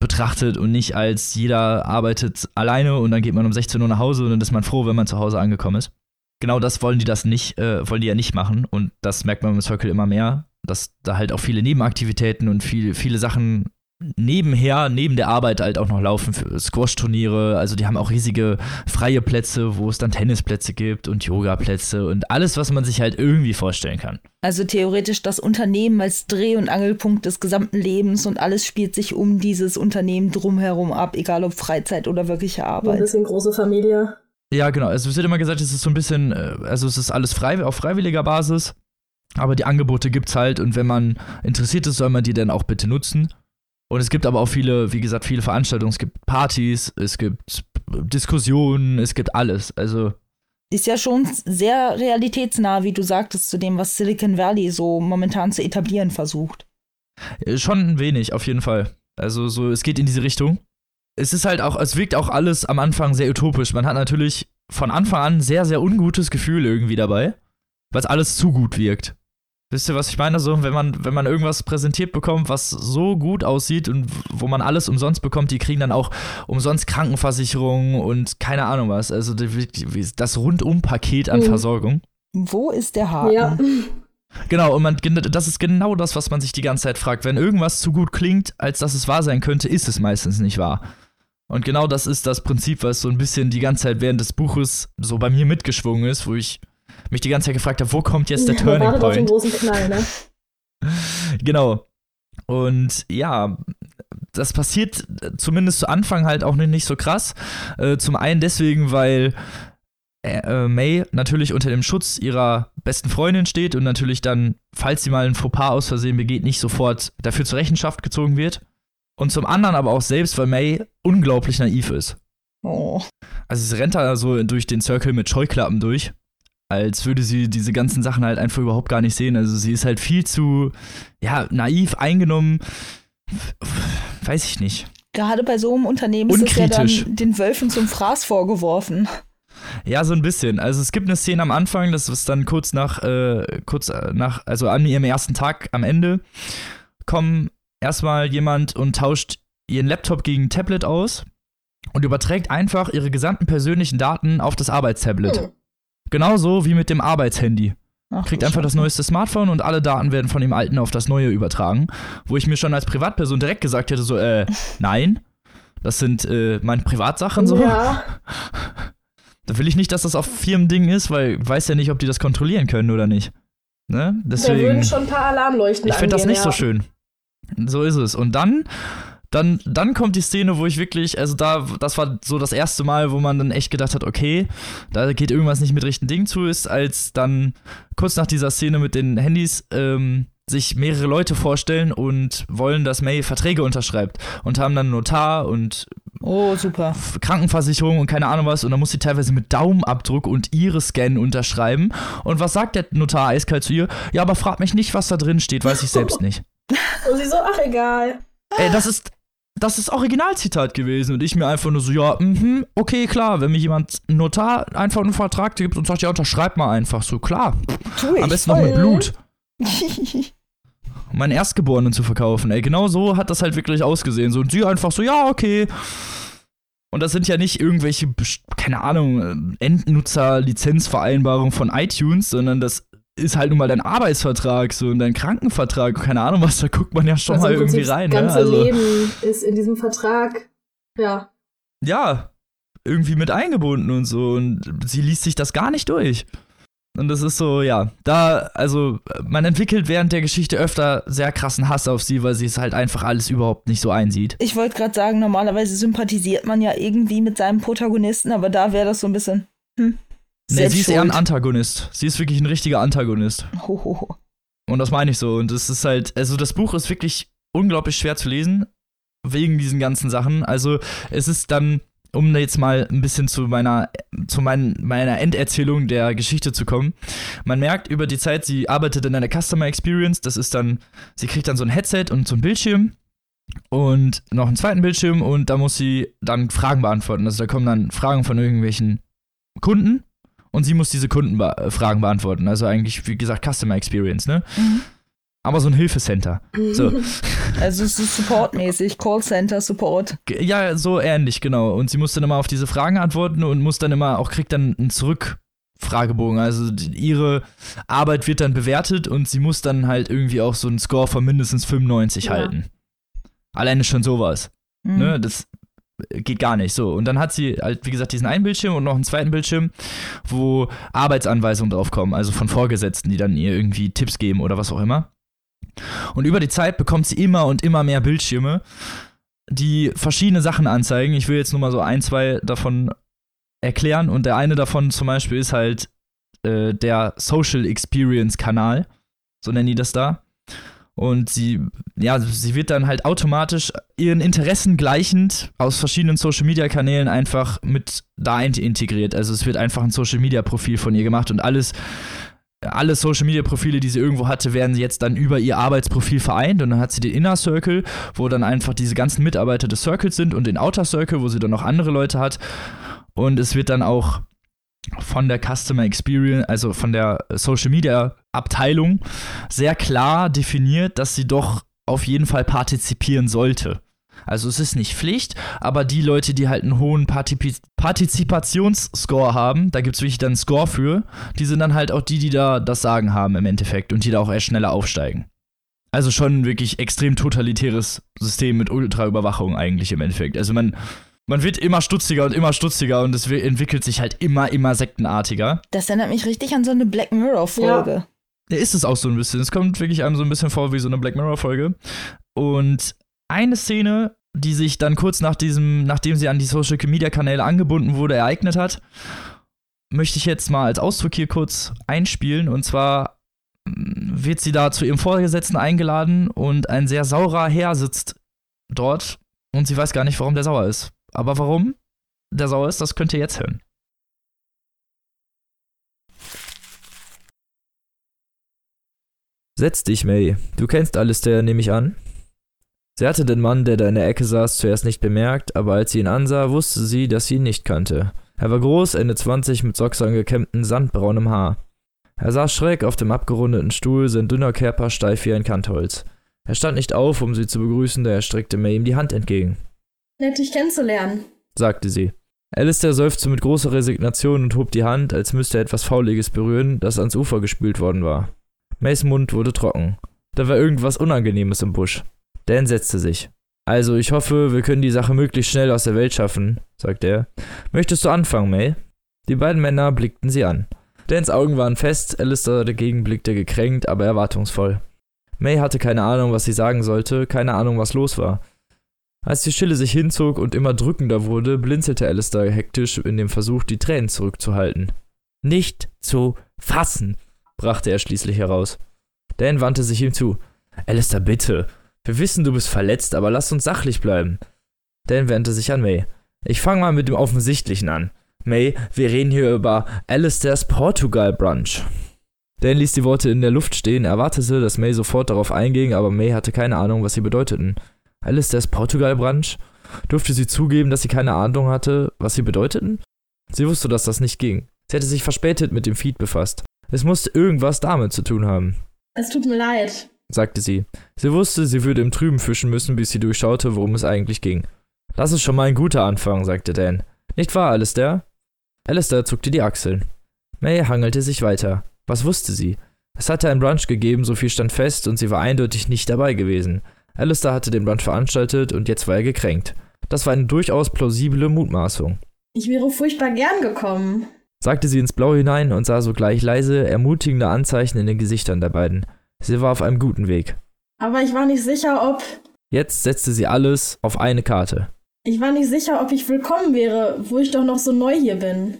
betrachtet und nicht als jeder arbeitet alleine und dann geht man um 16 Uhr nach Hause und dann ist man froh, wenn man zu Hause angekommen ist. Genau das wollen die das nicht, äh, wollen die ja nicht machen und das merkt man im Circle immer mehr, dass da halt auch viele Nebenaktivitäten und viel, viele Sachen nebenher, neben der Arbeit halt auch noch laufen für Squash-Turniere. Also die haben auch riesige freie Plätze, wo es dann Tennisplätze gibt und Yoga-Plätze und alles, was man sich halt irgendwie vorstellen kann.
Also theoretisch das Unternehmen als Dreh- und Angelpunkt des gesamten Lebens und alles spielt sich um dieses Unternehmen drumherum ab, egal ob Freizeit oder wirkliche Arbeit.
Ein bisschen große Familie.
Ja, genau. Also es wird immer gesagt, es ist so ein bisschen, äh, also es ist alles frei, auf freiwilliger Basis. Aber die Angebote gibt's halt und wenn man interessiert ist, soll man die dann auch bitte nutzen. Und es gibt aber auch viele, wie gesagt, viele Veranstaltungen. Es gibt Partys, es gibt Diskussionen, es gibt alles. Also.
Ist ja schon sehr realitätsnah, wie du sagtest, zu dem, was Silicon Valley so momentan zu etablieren versucht.
Äh, schon ein wenig, auf jeden Fall. Also so, es geht in diese Richtung. Es ist halt auch, es wirkt auch alles am Anfang sehr utopisch. Man hat natürlich von Anfang an sehr, sehr ungutes Gefühl irgendwie dabei, weil es alles zu gut wirkt. Wisst ihr, was ich meine? So, wenn man, wenn man irgendwas präsentiert bekommt, was so gut aussieht und wo man alles umsonst bekommt, die kriegen dann auch umsonst Krankenversicherung und keine Ahnung was. Also das Rundum-Paket an mhm. Versorgung.
Wo ist der Haken?
Ja.
Genau, und man, das ist genau das, was man sich die ganze Zeit fragt. Wenn irgendwas zu gut klingt, als dass es wahr sein könnte, ist es meistens nicht wahr. Und genau das ist das Prinzip, was so ein bisschen die ganze Zeit während des Buches so bei mir mitgeschwungen ist, wo ich mich die ganze Zeit gefragt habe, wo kommt jetzt der ja, Turning Point? Auf den großen Knall, ne? genau. Und ja, das passiert zumindest zu Anfang halt auch nicht so krass. Äh, zum einen deswegen, weil äh, May natürlich unter dem Schutz ihrer besten Freundin steht und natürlich dann, falls sie mal ein Fauxpas aus Versehen begeht, nicht sofort dafür zur Rechenschaft gezogen wird. Und zum anderen aber auch selbst, weil May unglaublich naiv ist.
Oh.
Also sie rennt da so durch den Circle mit Scheuklappen durch, als würde sie diese ganzen Sachen halt einfach überhaupt gar nicht sehen. Also sie ist halt viel zu, ja, naiv eingenommen. Weiß ich nicht.
Gerade bei so einem Unternehmen ist es ja dann den Wölfen zum Fraß vorgeworfen.
Ja, so ein bisschen. Also es gibt eine Szene am Anfang, das ist dann kurz nach, äh, kurz äh, nach, also an ihrem ersten Tag am Ende, kommen erstmal jemand und tauscht ihren Laptop gegen ein Tablet aus und überträgt einfach ihre gesamten persönlichen Daten auf das Arbeitstablet.
Hm.
Genauso wie mit dem Arbeitshandy.
Ach,
Kriegt einfach das neueste Smartphone und alle Daten werden von dem alten auf das neue übertragen. Wo ich mir schon als Privatperson direkt gesagt hätte, so, äh, nein, das sind äh, meine Privatsachen so.
Ja,
Da will ich nicht, dass das auf Firmending ist, weil ich weiß ja nicht, ob die das kontrollieren können oder nicht. Ne?
da
Deswegen,
würden schon ein paar Alarmleuchten
ich finde das nicht so
ja.
schön. So ist es. Und dann, dann, dann kommt die Szene, wo ich wirklich, also da, das war so das erste Mal, wo man dann echt gedacht hat, okay, da geht irgendwas nicht mit richtigen Dingen zu, ist, als dann kurz nach dieser Szene mit den Handys ähm, sich mehrere Leute vorstellen und wollen, dass May Verträge unterschreibt und haben dann Notar und
Oh, super.
Krankenversicherung und keine Ahnung was und dann muss sie teilweise mit Daumenabdruck und Iris-Scan unterschreiben. Und was sagt der Notar eiskalt zu ihr? Ja, aber frag mich nicht, was da drin steht, weiß ich selbst nicht.
Und sie so, ach egal.
Ey, das ist das ist Originalzitat gewesen und ich mir einfach nur so, ja, mhm, okay, klar, wenn mir jemand einen Notar einfach einen Vertrag gibt und sagt, ja, unterschreib mal einfach so, klar.
Tu ich.
Am besten noch mit
voll.
Blut, meinen Erstgeborenen zu verkaufen. Ey, genau so hat das halt wirklich ausgesehen. So, und sie einfach so, ja, okay. Und das sind ja nicht irgendwelche, keine Ahnung, äh, Endnutzer-Lizenzvereinbarungen von iTunes, sondern das ist halt nun mal dein Arbeitsvertrag so und dein Krankenvertrag, keine Ahnung was, da guckt man ja schon
also
mal irgendwie rein.
Das
Ne?
ganze
Also,
Leben ist in diesem Vertrag. Ja.
ja, irgendwie mit eingebunden und so und sie liest sich das gar nicht durch. Und das ist so, ja, da, also man entwickelt während der Geschichte öfter sehr krassen Hass auf sie, weil sie es halt einfach alles überhaupt nicht so einsieht.
Ich wollte gerade sagen, normalerweise sympathisiert man ja irgendwie mit seinem Protagonisten, aber da wäre das so ein bisschen. Hm.
Nee, sie ist eher ein. Antagonist. Sie ist wirklich ein richtiger Antagonist.
Hohoho.
Und das meine ich so. Und es ist halt, also das Buch ist wirklich unglaublich schwer zu lesen, wegen diesen ganzen Sachen. Also es ist dann, um jetzt mal ein bisschen zu meiner, zu mein, meiner Enderzählung der Geschichte zu kommen. Man merkt über die Zeit, sie arbeitet in einer Customer Experience. Das ist dann, sie kriegt dann so ein Headset und so ein Bildschirm. Und noch einen zweiten Bildschirm und da muss sie dann Fragen beantworten. Also da kommen dann Fragen von irgendwelchen Kunden und sie muss diese Kundenfragen beantworten. Also eigentlich, wie gesagt, Customer Experience, ne?
Mhm.
Aber so ein Hilfecenter. So.
Also es ist supportmäßig, Callcenter Support.
Ja, so ähnlich, genau. Und sie muss dann immer auf diese Fragen antworten und muss dann immer auch, kriegt dann einen Zurückfragebogen. Also ihre Arbeit wird dann bewertet und sie muss dann halt irgendwie auch so einen Score von mindestens 95
Ja.
halten. Alleine schon sowas.
Mhm.
Ne, das geht gar nicht. So, und dann hat sie halt, wie gesagt, diesen einen Bildschirm und noch einen zweiten Bildschirm, wo Arbeitsanweisungen drauf kommen, also von Vorgesetzten, die dann ihr irgendwie Tipps geben oder was auch immer. Und über die Zeit bekommt sie immer und immer mehr Bildschirme, die verschiedene Sachen anzeigen. Ich will jetzt nur mal so ein, zwei davon erklären. Und der eine davon zum Beispiel ist halt äh, der Social Experience Kanal. So nennen die das da. Und sie, ja, sie wird dann halt automatisch ihren Interessen gleichend aus verschiedenen Social Media Kanälen einfach mit da integriert. Also es wird einfach ein Social Media Profil von ihr gemacht und alles, alle Social Media Profile, die sie irgendwo hatte, werden jetzt dann über ihr Arbeitsprofil vereint und dann hat sie den Inner Circle, wo dann einfach diese ganzen Mitarbeiter des Circles sind und den Outer Circle, wo sie dann noch andere Leute hat. Und es wird dann auch von der Customer Experience, also von der Social Media Abteilung, sehr klar definiert, dass sie doch auf jeden Fall partizipieren sollte. Also es ist nicht Pflicht, aber die Leute, die halt einen hohen Partipi Partizipationsscore haben, da gibt es wirklich dann einen Score für, die sind dann halt auch die, die da das Sagen haben im Endeffekt und die da auch erst schneller aufsteigen. Also schon wirklich extrem totalitäres System mit Ultraüberwachung eigentlich im Endeffekt. Also man, man wird immer stutziger und immer stutziger und es wi- entwickelt sich halt immer, immer sektenartiger.
Das erinnert mich richtig an so eine Black Mirror-Folge.
Ja, ist es auch so ein bisschen. Es kommt wirklich einem so ein bisschen vor wie so eine Black Mirror-Folge. Und eine Szene, die sich dann kurz nach diesem, nachdem sie an die Social Media Kanäle angebunden wurde, ereignet hat.
möchte ich jetzt mal als Ausdruck hier kurz einspielen. Und zwar mm, wird sie da zu ihrem Vorgesetzten eingeladen und ein sehr saurer Herr sitzt dort und sie weiß gar nicht, warum der sauer ist. Aber warum der sauer ist, das könnt ihr jetzt hören.
Setz dich, May. Du kennst Alistair, nehme ich an. Sie hatte den Mann, der da in der Ecke saß, zuerst nicht bemerkt, aber als sie ihn ansah, wusste sie, dass sie ihn nicht kannte. Er war groß, Ende 20 mit sorgsam gekämmtem, sandbraunem Haar. Er saß schräg auf dem abgerundeten Stuhl, sein dünner Körper steif wie ein Kantholz. Er stand nicht auf, um sie zu begrüßen, da er streckte May ihm die Hand entgegen.
Nett, dich kennenzulernen,
sagte sie. Alistair seufzte mit großer Resignation und hob die Hand, als müsste er etwas Fauliges berühren, das ans Ufer gespült worden war. Mays Mund wurde trocken. Da war irgendwas Unangenehmes im Busch. Dan setzte sich. Also, ich hoffe, wir können die Sache möglichst schnell aus der Welt schaffen, sagte er. Möchtest du anfangen, May? Die beiden Männer blickten sie an. Dans Augen waren fest, Alistair dagegen blickte gekränkt, aber erwartungsvoll. May hatte keine Ahnung, was sie sagen sollte, keine Ahnung, was los war. Als die Stille sich hinzog und immer drückender wurde, blinzelte Alistair hektisch in dem Versuch, die Tränen zurückzuhalten. Nicht zu fassen, brachte er schließlich heraus. Dan wandte sich ihm zu. Alistair, bitte. Wir wissen, du bist verletzt, aber lass uns sachlich bleiben. Dan wandte sich an May. Ich fange mal mit dem Offensichtlichen an. May, wir reden hier über Alistairs Portugal Brunch. Dan ließ die Worte in der Luft stehen, erwartete, dass May sofort darauf einging, aber May hatte keine Ahnung, was sie bedeuteten. Alistairs Portugal Brunch? Durfte sie zugeben, dass sie keine Ahnung hatte, was sie bedeuteten? Sie wusste, dass das nicht ging. Sie hatte sich verspätet mit dem Feed befasst. Es musste irgendwas damit zu tun haben.
Es tut mir leid,
sagte sie. Sie wusste, sie würde im Trüben fischen müssen, bis sie durchschaute, worum es eigentlich ging. Das ist schon mal ein guter Anfang, sagte Dan. Nicht wahr, Alistair? Alistair zuckte die Achseln. May hangelte sich weiter. Was wusste sie? Es hatte ein Brunch gegeben, so viel stand fest, und sie war eindeutig nicht dabei gewesen. Alistair hatte den Brunch veranstaltet und jetzt war er gekränkt. Das war eine durchaus plausible Mutmaßung.
Ich wäre furchtbar gern gekommen,
sagte sie ins Blau hinein und sah sogleich leise, ermutigende Anzeichen in den Gesichtern der beiden. Sie war auf einem guten Weg.
Aber ich war nicht sicher, ob.
Jetzt setzte sie alles auf eine Karte.
Ich war nicht sicher, ob ich willkommen wäre, wo ich doch noch so neu hier bin.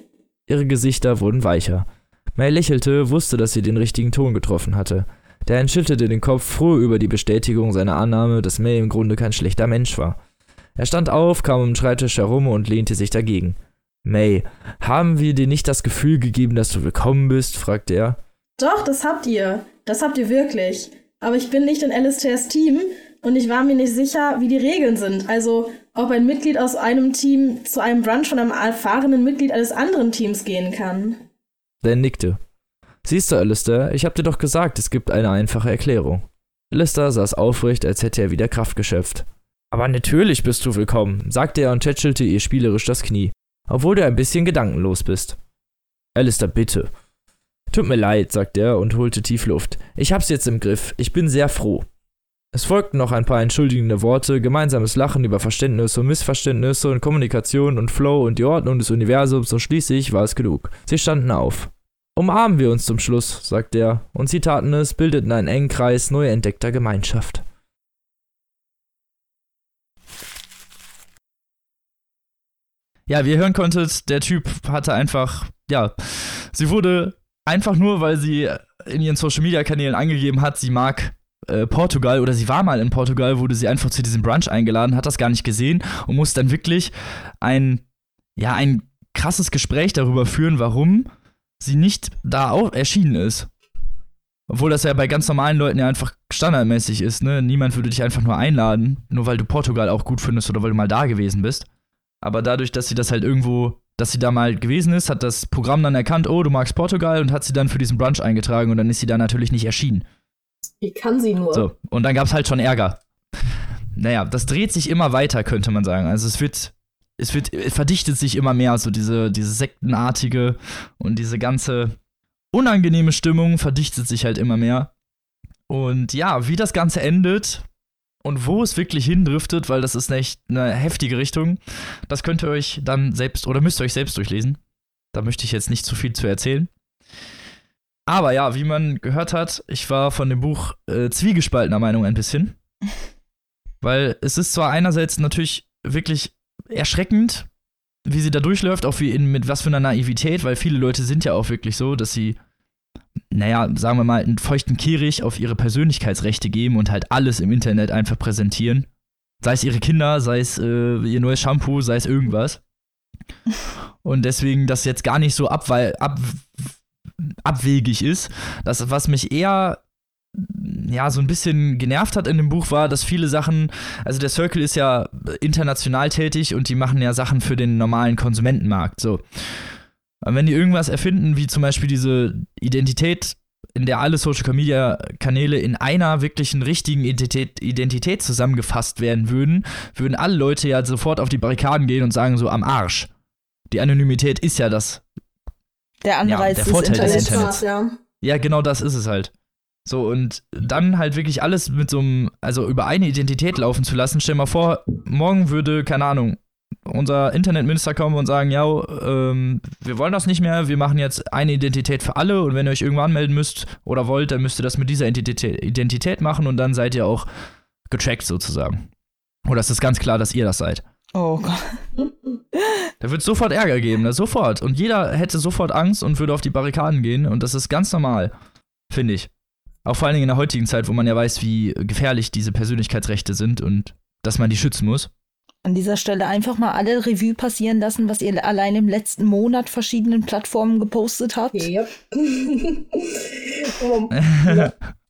Ihre Gesichter wurden weicher. May lächelte, wusste, dass sie den richtigen Ton getroffen hatte. Dan schüttelte den Kopf froh über die Bestätigung seiner Annahme, dass May im Grunde kein schlechter Mensch war. Er stand auf, kam um den Schreibtisch herum und lehnte sich dagegen. May, haben wir dir nicht das Gefühl gegeben, dass du willkommen bist? fragte er.
Doch, das habt ihr. Das habt ihr wirklich. Aber ich bin nicht in Alistairs Team und ich war mir nicht sicher, wie die Regeln sind. Also, ob ein Mitglied aus einem Team zu einem Brunch von einem erfahrenen Mitglied eines anderen Teams gehen kann.
Dan nickte. Siehst du, Alistair, ich hab dir doch gesagt, es gibt eine einfache Erklärung. Alistair saß aufrecht, als hätte er wieder Kraft geschöpft. Aber natürlich bist du willkommen, sagte er und tätschelte ihr spielerisch das Knie, obwohl du ein bisschen gedankenlos bist. Alistair, bitte. Tut mir leid, sagte er und holte tief Luft. Ich hab's jetzt im Griff. Ich bin sehr froh. Es folgten noch ein paar entschuldigende Worte, gemeinsames Lachen über Verständnisse und Missverständnisse und Kommunikation und Flow und die Ordnung des Universums und schließlich war es genug. Sie standen auf. Umarmen wir uns zum Schluss, sagte er, und sie taten es, bildeten einen engen Kreis neu entdeckter Gemeinschaft.
Ja, wie ihr hören konntet, der Typ hatte einfach, ja, sie wurde einfach nur, weil sie in ihren Social Media Kanälen angegeben hat, sie mag äh, Portugal oder sie war mal in Portugal, wurde sie einfach zu diesem Brunch eingeladen, hat das gar nicht gesehen und muss dann wirklich ein, ja, ein krasses Gespräch darüber führen, warum sie nicht da auch erschienen ist. Obwohl das ja bei ganz normalen Leuten ja einfach standardmäßig ist, ne? Niemand würde dich einfach nur einladen, nur weil du Portugal auch gut findest oder weil du mal da gewesen bist. Aber dadurch, dass sie das halt irgendwo dass sie da mal gewesen ist, hat das Programm dann erkannt, oh, du magst Portugal und hat sie dann für diesen Brunch eingetragen und dann ist sie da natürlich nicht erschienen.
Wie kann sie nur?
So, und dann gab es halt schon Ärger. Naja, das dreht sich immer weiter, könnte man sagen. Also es wird, es wird, es verdichtet sich immer mehr, so diese, diese sektenartige und diese ganze unangenehme Stimmung verdichtet sich halt immer mehr. Und ja, wie das Ganze endet, und wo es wirklich hindriftet, weil das ist echt eine heftige Richtung, das könnt ihr euch dann selbst oder müsst ihr euch selbst durchlesen. Da möchte ich jetzt nicht zu viel zu erzählen. Aber ja, wie man gehört hat, ich war von dem Buch äh, zwiegespaltener Meinung ein bisschen. Weil es ist zwar einerseits natürlich wirklich erschreckend,
wie sie da durchläuft, auch wie in, mit was für einer Naivität, weil viele Leute sind ja auch wirklich so, dass sie, naja, sagen wir mal, einen feuchten Kehricht auf ihre Persönlichkeitsrechte geben und halt alles im Internet einfach präsentieren. Sei es ihre Kinder, sei es äh, ihr neues Shampoo, sei es irgendwas. Und deswegen das jetzt gar nicht so abwei ab abwegig ist. Das, was mich eher ja, so ein bisschen genervt hat in dem Buch war, dass viele Sachen, also der Circle ist ja international tätig und die machen ja Sachen für den normalen Konsumentenmarkt. So. Und wenn die irgendwas erfinden, wie zum Beispiel diese Identität, in der alle Social Media Kanäle in einer wirklichen richtigen Identität, Identität zusammengefasst werden würden, würden alle Leute ja sofort auf die Barrikaden gehen und sagen so am Arsch. Die Anonymität ist ja das.
Der Anreiz
ja, der Vorteil des
Internets.
Internets.
Ja.
Ja, genau das ist es halt. So, und dann halt wirklich alles mit so einem, also über eine Identität laufen zu lassen. Stell dir mal vor, morgen würde, keine Ahnung, unser Internetminister kommen und sagen, ja, ähm, wir wollen das nicht mehr, wir machen jetzt eine Identität für alle und wenn ihr euch irgendwo anmelden müsst oder wollt, dann müsst ihr das mit dieser Identität, Identität machen und dann seid ihr auch getrackt sozusagen. Oder es ist ganz klar, dass ihr das seid.
Oh Gott.
Da wird sofort Ärger geben, ne? sofort. Und jeder hätte sofort Angst und würde auf die Barrikaden gehen und das ist ganz normal, finde ich. Auch vor allen Dingen in der heutigen Zeit, wo man ja weiß, wie gefährlich diese Persönlichkeitsrechte sind und dass man die schützen muss.
An dieser Stelle einfach mal alle Revue passieren lassen, was ihr allein im letzten Monat verschiedenen Plattformen gepostet habt.
Yep.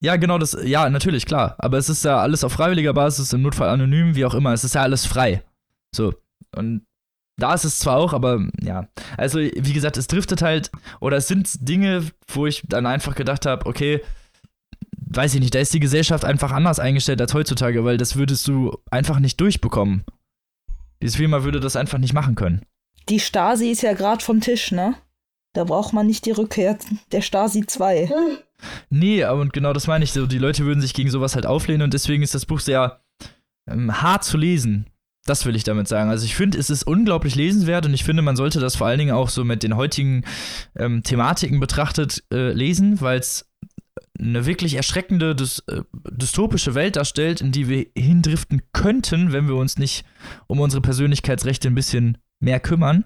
Ja, genau, das, ja, natürlich, klar. Aber es ist ja alles auf freiwilliger Basis, im Notfall anonym, wie auch immer. Es ist ja alles frei. So. Und da ist es zwar auch, aber ja. Also, wie gesagt, es driftet halt, oder es sind Dinge, wo ich dann einfach gedacht habe, okay, weiß ich nicht, da ist die Gesellschaft einfach anders eingestellt als heutzutage, weil das würdest du einfach nicht durchbekommen. Diese Firma würde das einfach nicht machen können.
Die Stasi ist ja gerade vom Tisch, ne? Da braucht man nicht die Rückkehr der Stasi 2.
Nee, aber und genau das meine ich so. Die Leute würden sich gegen sowas halt auflehnen und deswegen ist das Buch sehr ähm, hart zu lesen. Das will ich damit sagen. Also ich finde, es ist unglaublich lesenswert und ich finde, man sollte das vor allen Dingen auch so mit den heutigen ähm, Thematiken betrachtet äh, lesen, weil es eine wirklich erschreckende, dys äh, dystopische Welt darstellt, in die wir hindriften könnten, wenn wir uns nicht um unsere Persönlichkeitsrechte ein bisschen mehr kümmern.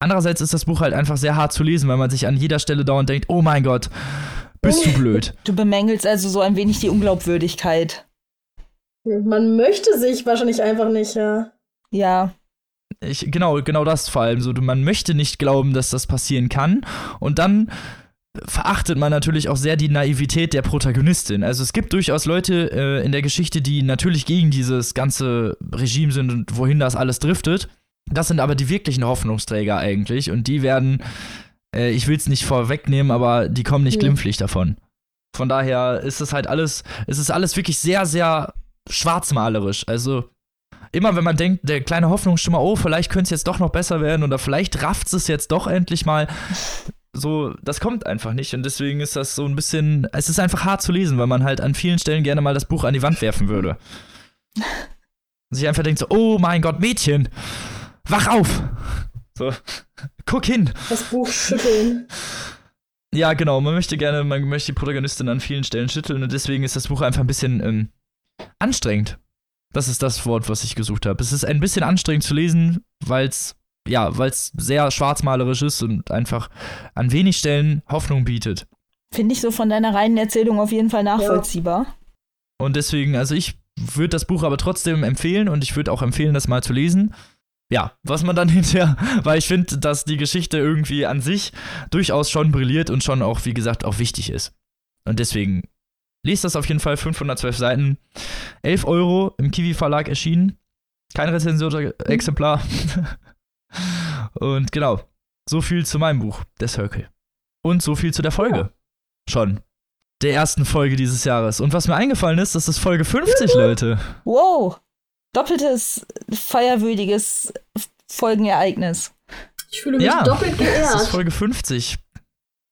Andererseits ist das Buch halt einfach sehr hart zu lesen, weil man sich an jeder Stelle dauernd denkt, oh mein Gott, bist du blöd.
Du bemängelst also so ein wenig die Unglaubwürdigkeit.
Man möchte sich wahrscheinlich einfach nicht, ja.
Ja,
Ich, genau, genau das vor allem. So, man möchte nicht glauben, dass das passieren kann. Und dann verachtet man natürlich auch sehr die Naivität der Protagonistin. Also es gibt durchaus Leute äh, in der Geschichte, die natürlich gegen dieses ganze Regime sind und wohin das alles driftet. Das sind aber die wirklichen Hoffnungsträger eigentlich. Und die werden, äh, ich will es nicht vorwegnehmen, aber die kommen nicht
Ja.
glimpflich davon. Von daher ist es halt alles, es ist alles wirklich sehr, sehr schwarzmalerisch. Also immer wenn man denkt, der kleine Hoffnungsschimmer, oh, vielleicht könnte es jetzt doch noch besser werden oder vielleicht rafft es jetzt doch endlich mal. So, das kommt einfach nicht und deswegen ist das so ein bisschen, es ist einfach hart zu lesen, weil man halt an vielen Stellen gerne mal das Buch an die Wand werfen würde. Und sich einfach denkt so, oh mein Gott, Mädchen, wach auf! So, guck hin!
Das Buch schütteln.
Ja, genau, man möchte gerne, man möchte die Protagonistin an vielen Stellen schütteln und deswegen ist das Buch einfach ein bisschen ähm, anstrengend. Das ist das Wort, was ich gesucht habe. Es ist ein bisschen anstrengend zu lesen, weil es ja, weil es sehr schwarzmalerisch ist und einfach an wenig Stellen Hoffnung bietet.
finde ich so von deiner reinen Erzählung auf jeden Fall nachvollziehbar.
Und deswegen, also ich würde das Buch aber trotzdem empfehlen und ich würde auch empfehlen, das mal zu lesen. Ja, was man dann hinterher, weil ich finde, dass die Geschichte irgendwie an sich durchaus schon brilliert und schon auch, wie gesagt, auch wichtig ist. Und deswegen, lest das auf jeden Fall, 512 Seiten, 11 Euro im Kiwi Verlag erschienen. Kein rezensierter Exemplar. und genau, so viel zu meinem Buch, Der Circle. Und so viel zu der Folge. Schon. Der ersten Folge dieses Jahres. Und was mir eingefallen ist, das ist Folge 50, Leute.
Wow! Doppeltes feierwürdiges Folgenereignis.
Ich fühle mich
Ja,
doppelt
Das ist
geehrt.
Folge 50.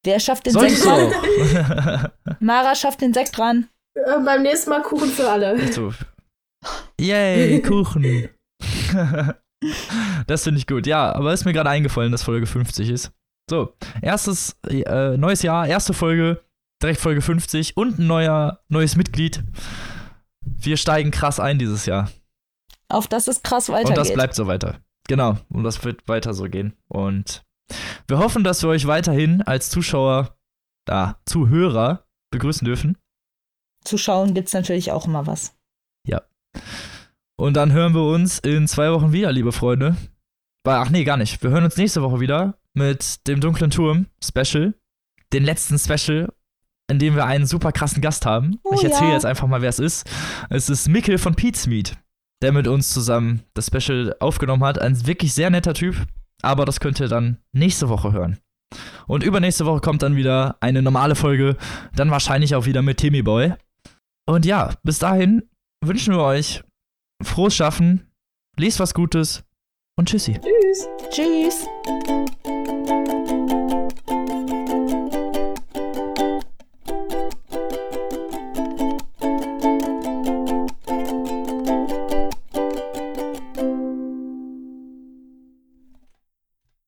Wer schafft den
Sollst
Sekt
du
dran?
auch.
Mara schafft den Sekt dran.
Äh, beim nächsten Mal Kuchen für alle.
so. Yay, Kuchen. das finde ich gut. Ja, aber ist mir gerade eingefallen, dass Folge 50 ist. So, erstes äh, neues Jahr, erste Folge, direkt Folge 50 und ein neuer, neues Mitglied. Wir steigen krass ein dieses Jahr.
Auf das es krass
Und das
weitergeht.
bleibt so weiter. genau, und das wird weiter so gehen. Und wir hoffen, dass wir euch weiterhin als Zuschauer, da, Zuhörer begrüßen dürfen.
Zuschauen gibt's natürlich auch immer was.
Und dann hören wir uns in zwei Wochen wieder, liebe Freunde. Ach nee, gar nicht. Wir hören uns nächste Woche wieder mit dem dunklen Turm Special. Den letzten Special, in dem wir einen super krassen Gast haben.
Oh
ich erzähle
ja.
jetzt einfach mal, wer es ist. Es ist Mikkel von Pete's Meat, der mit uns zusammen das Special aufgenommen hat. Ein wirklich sehr netter Typ. Aber das könnt ihr dann nächste Woche hören. Und übernächste Woche kommt dann wieder eine normale Folge. Dann wahrscheinlich auch wieder mit Timmy Boy. Und ja, bis dahin wünschen wir euch frohes Schaffen, lest was Gutes und tschüssi.
Tschüss.
Tschüss.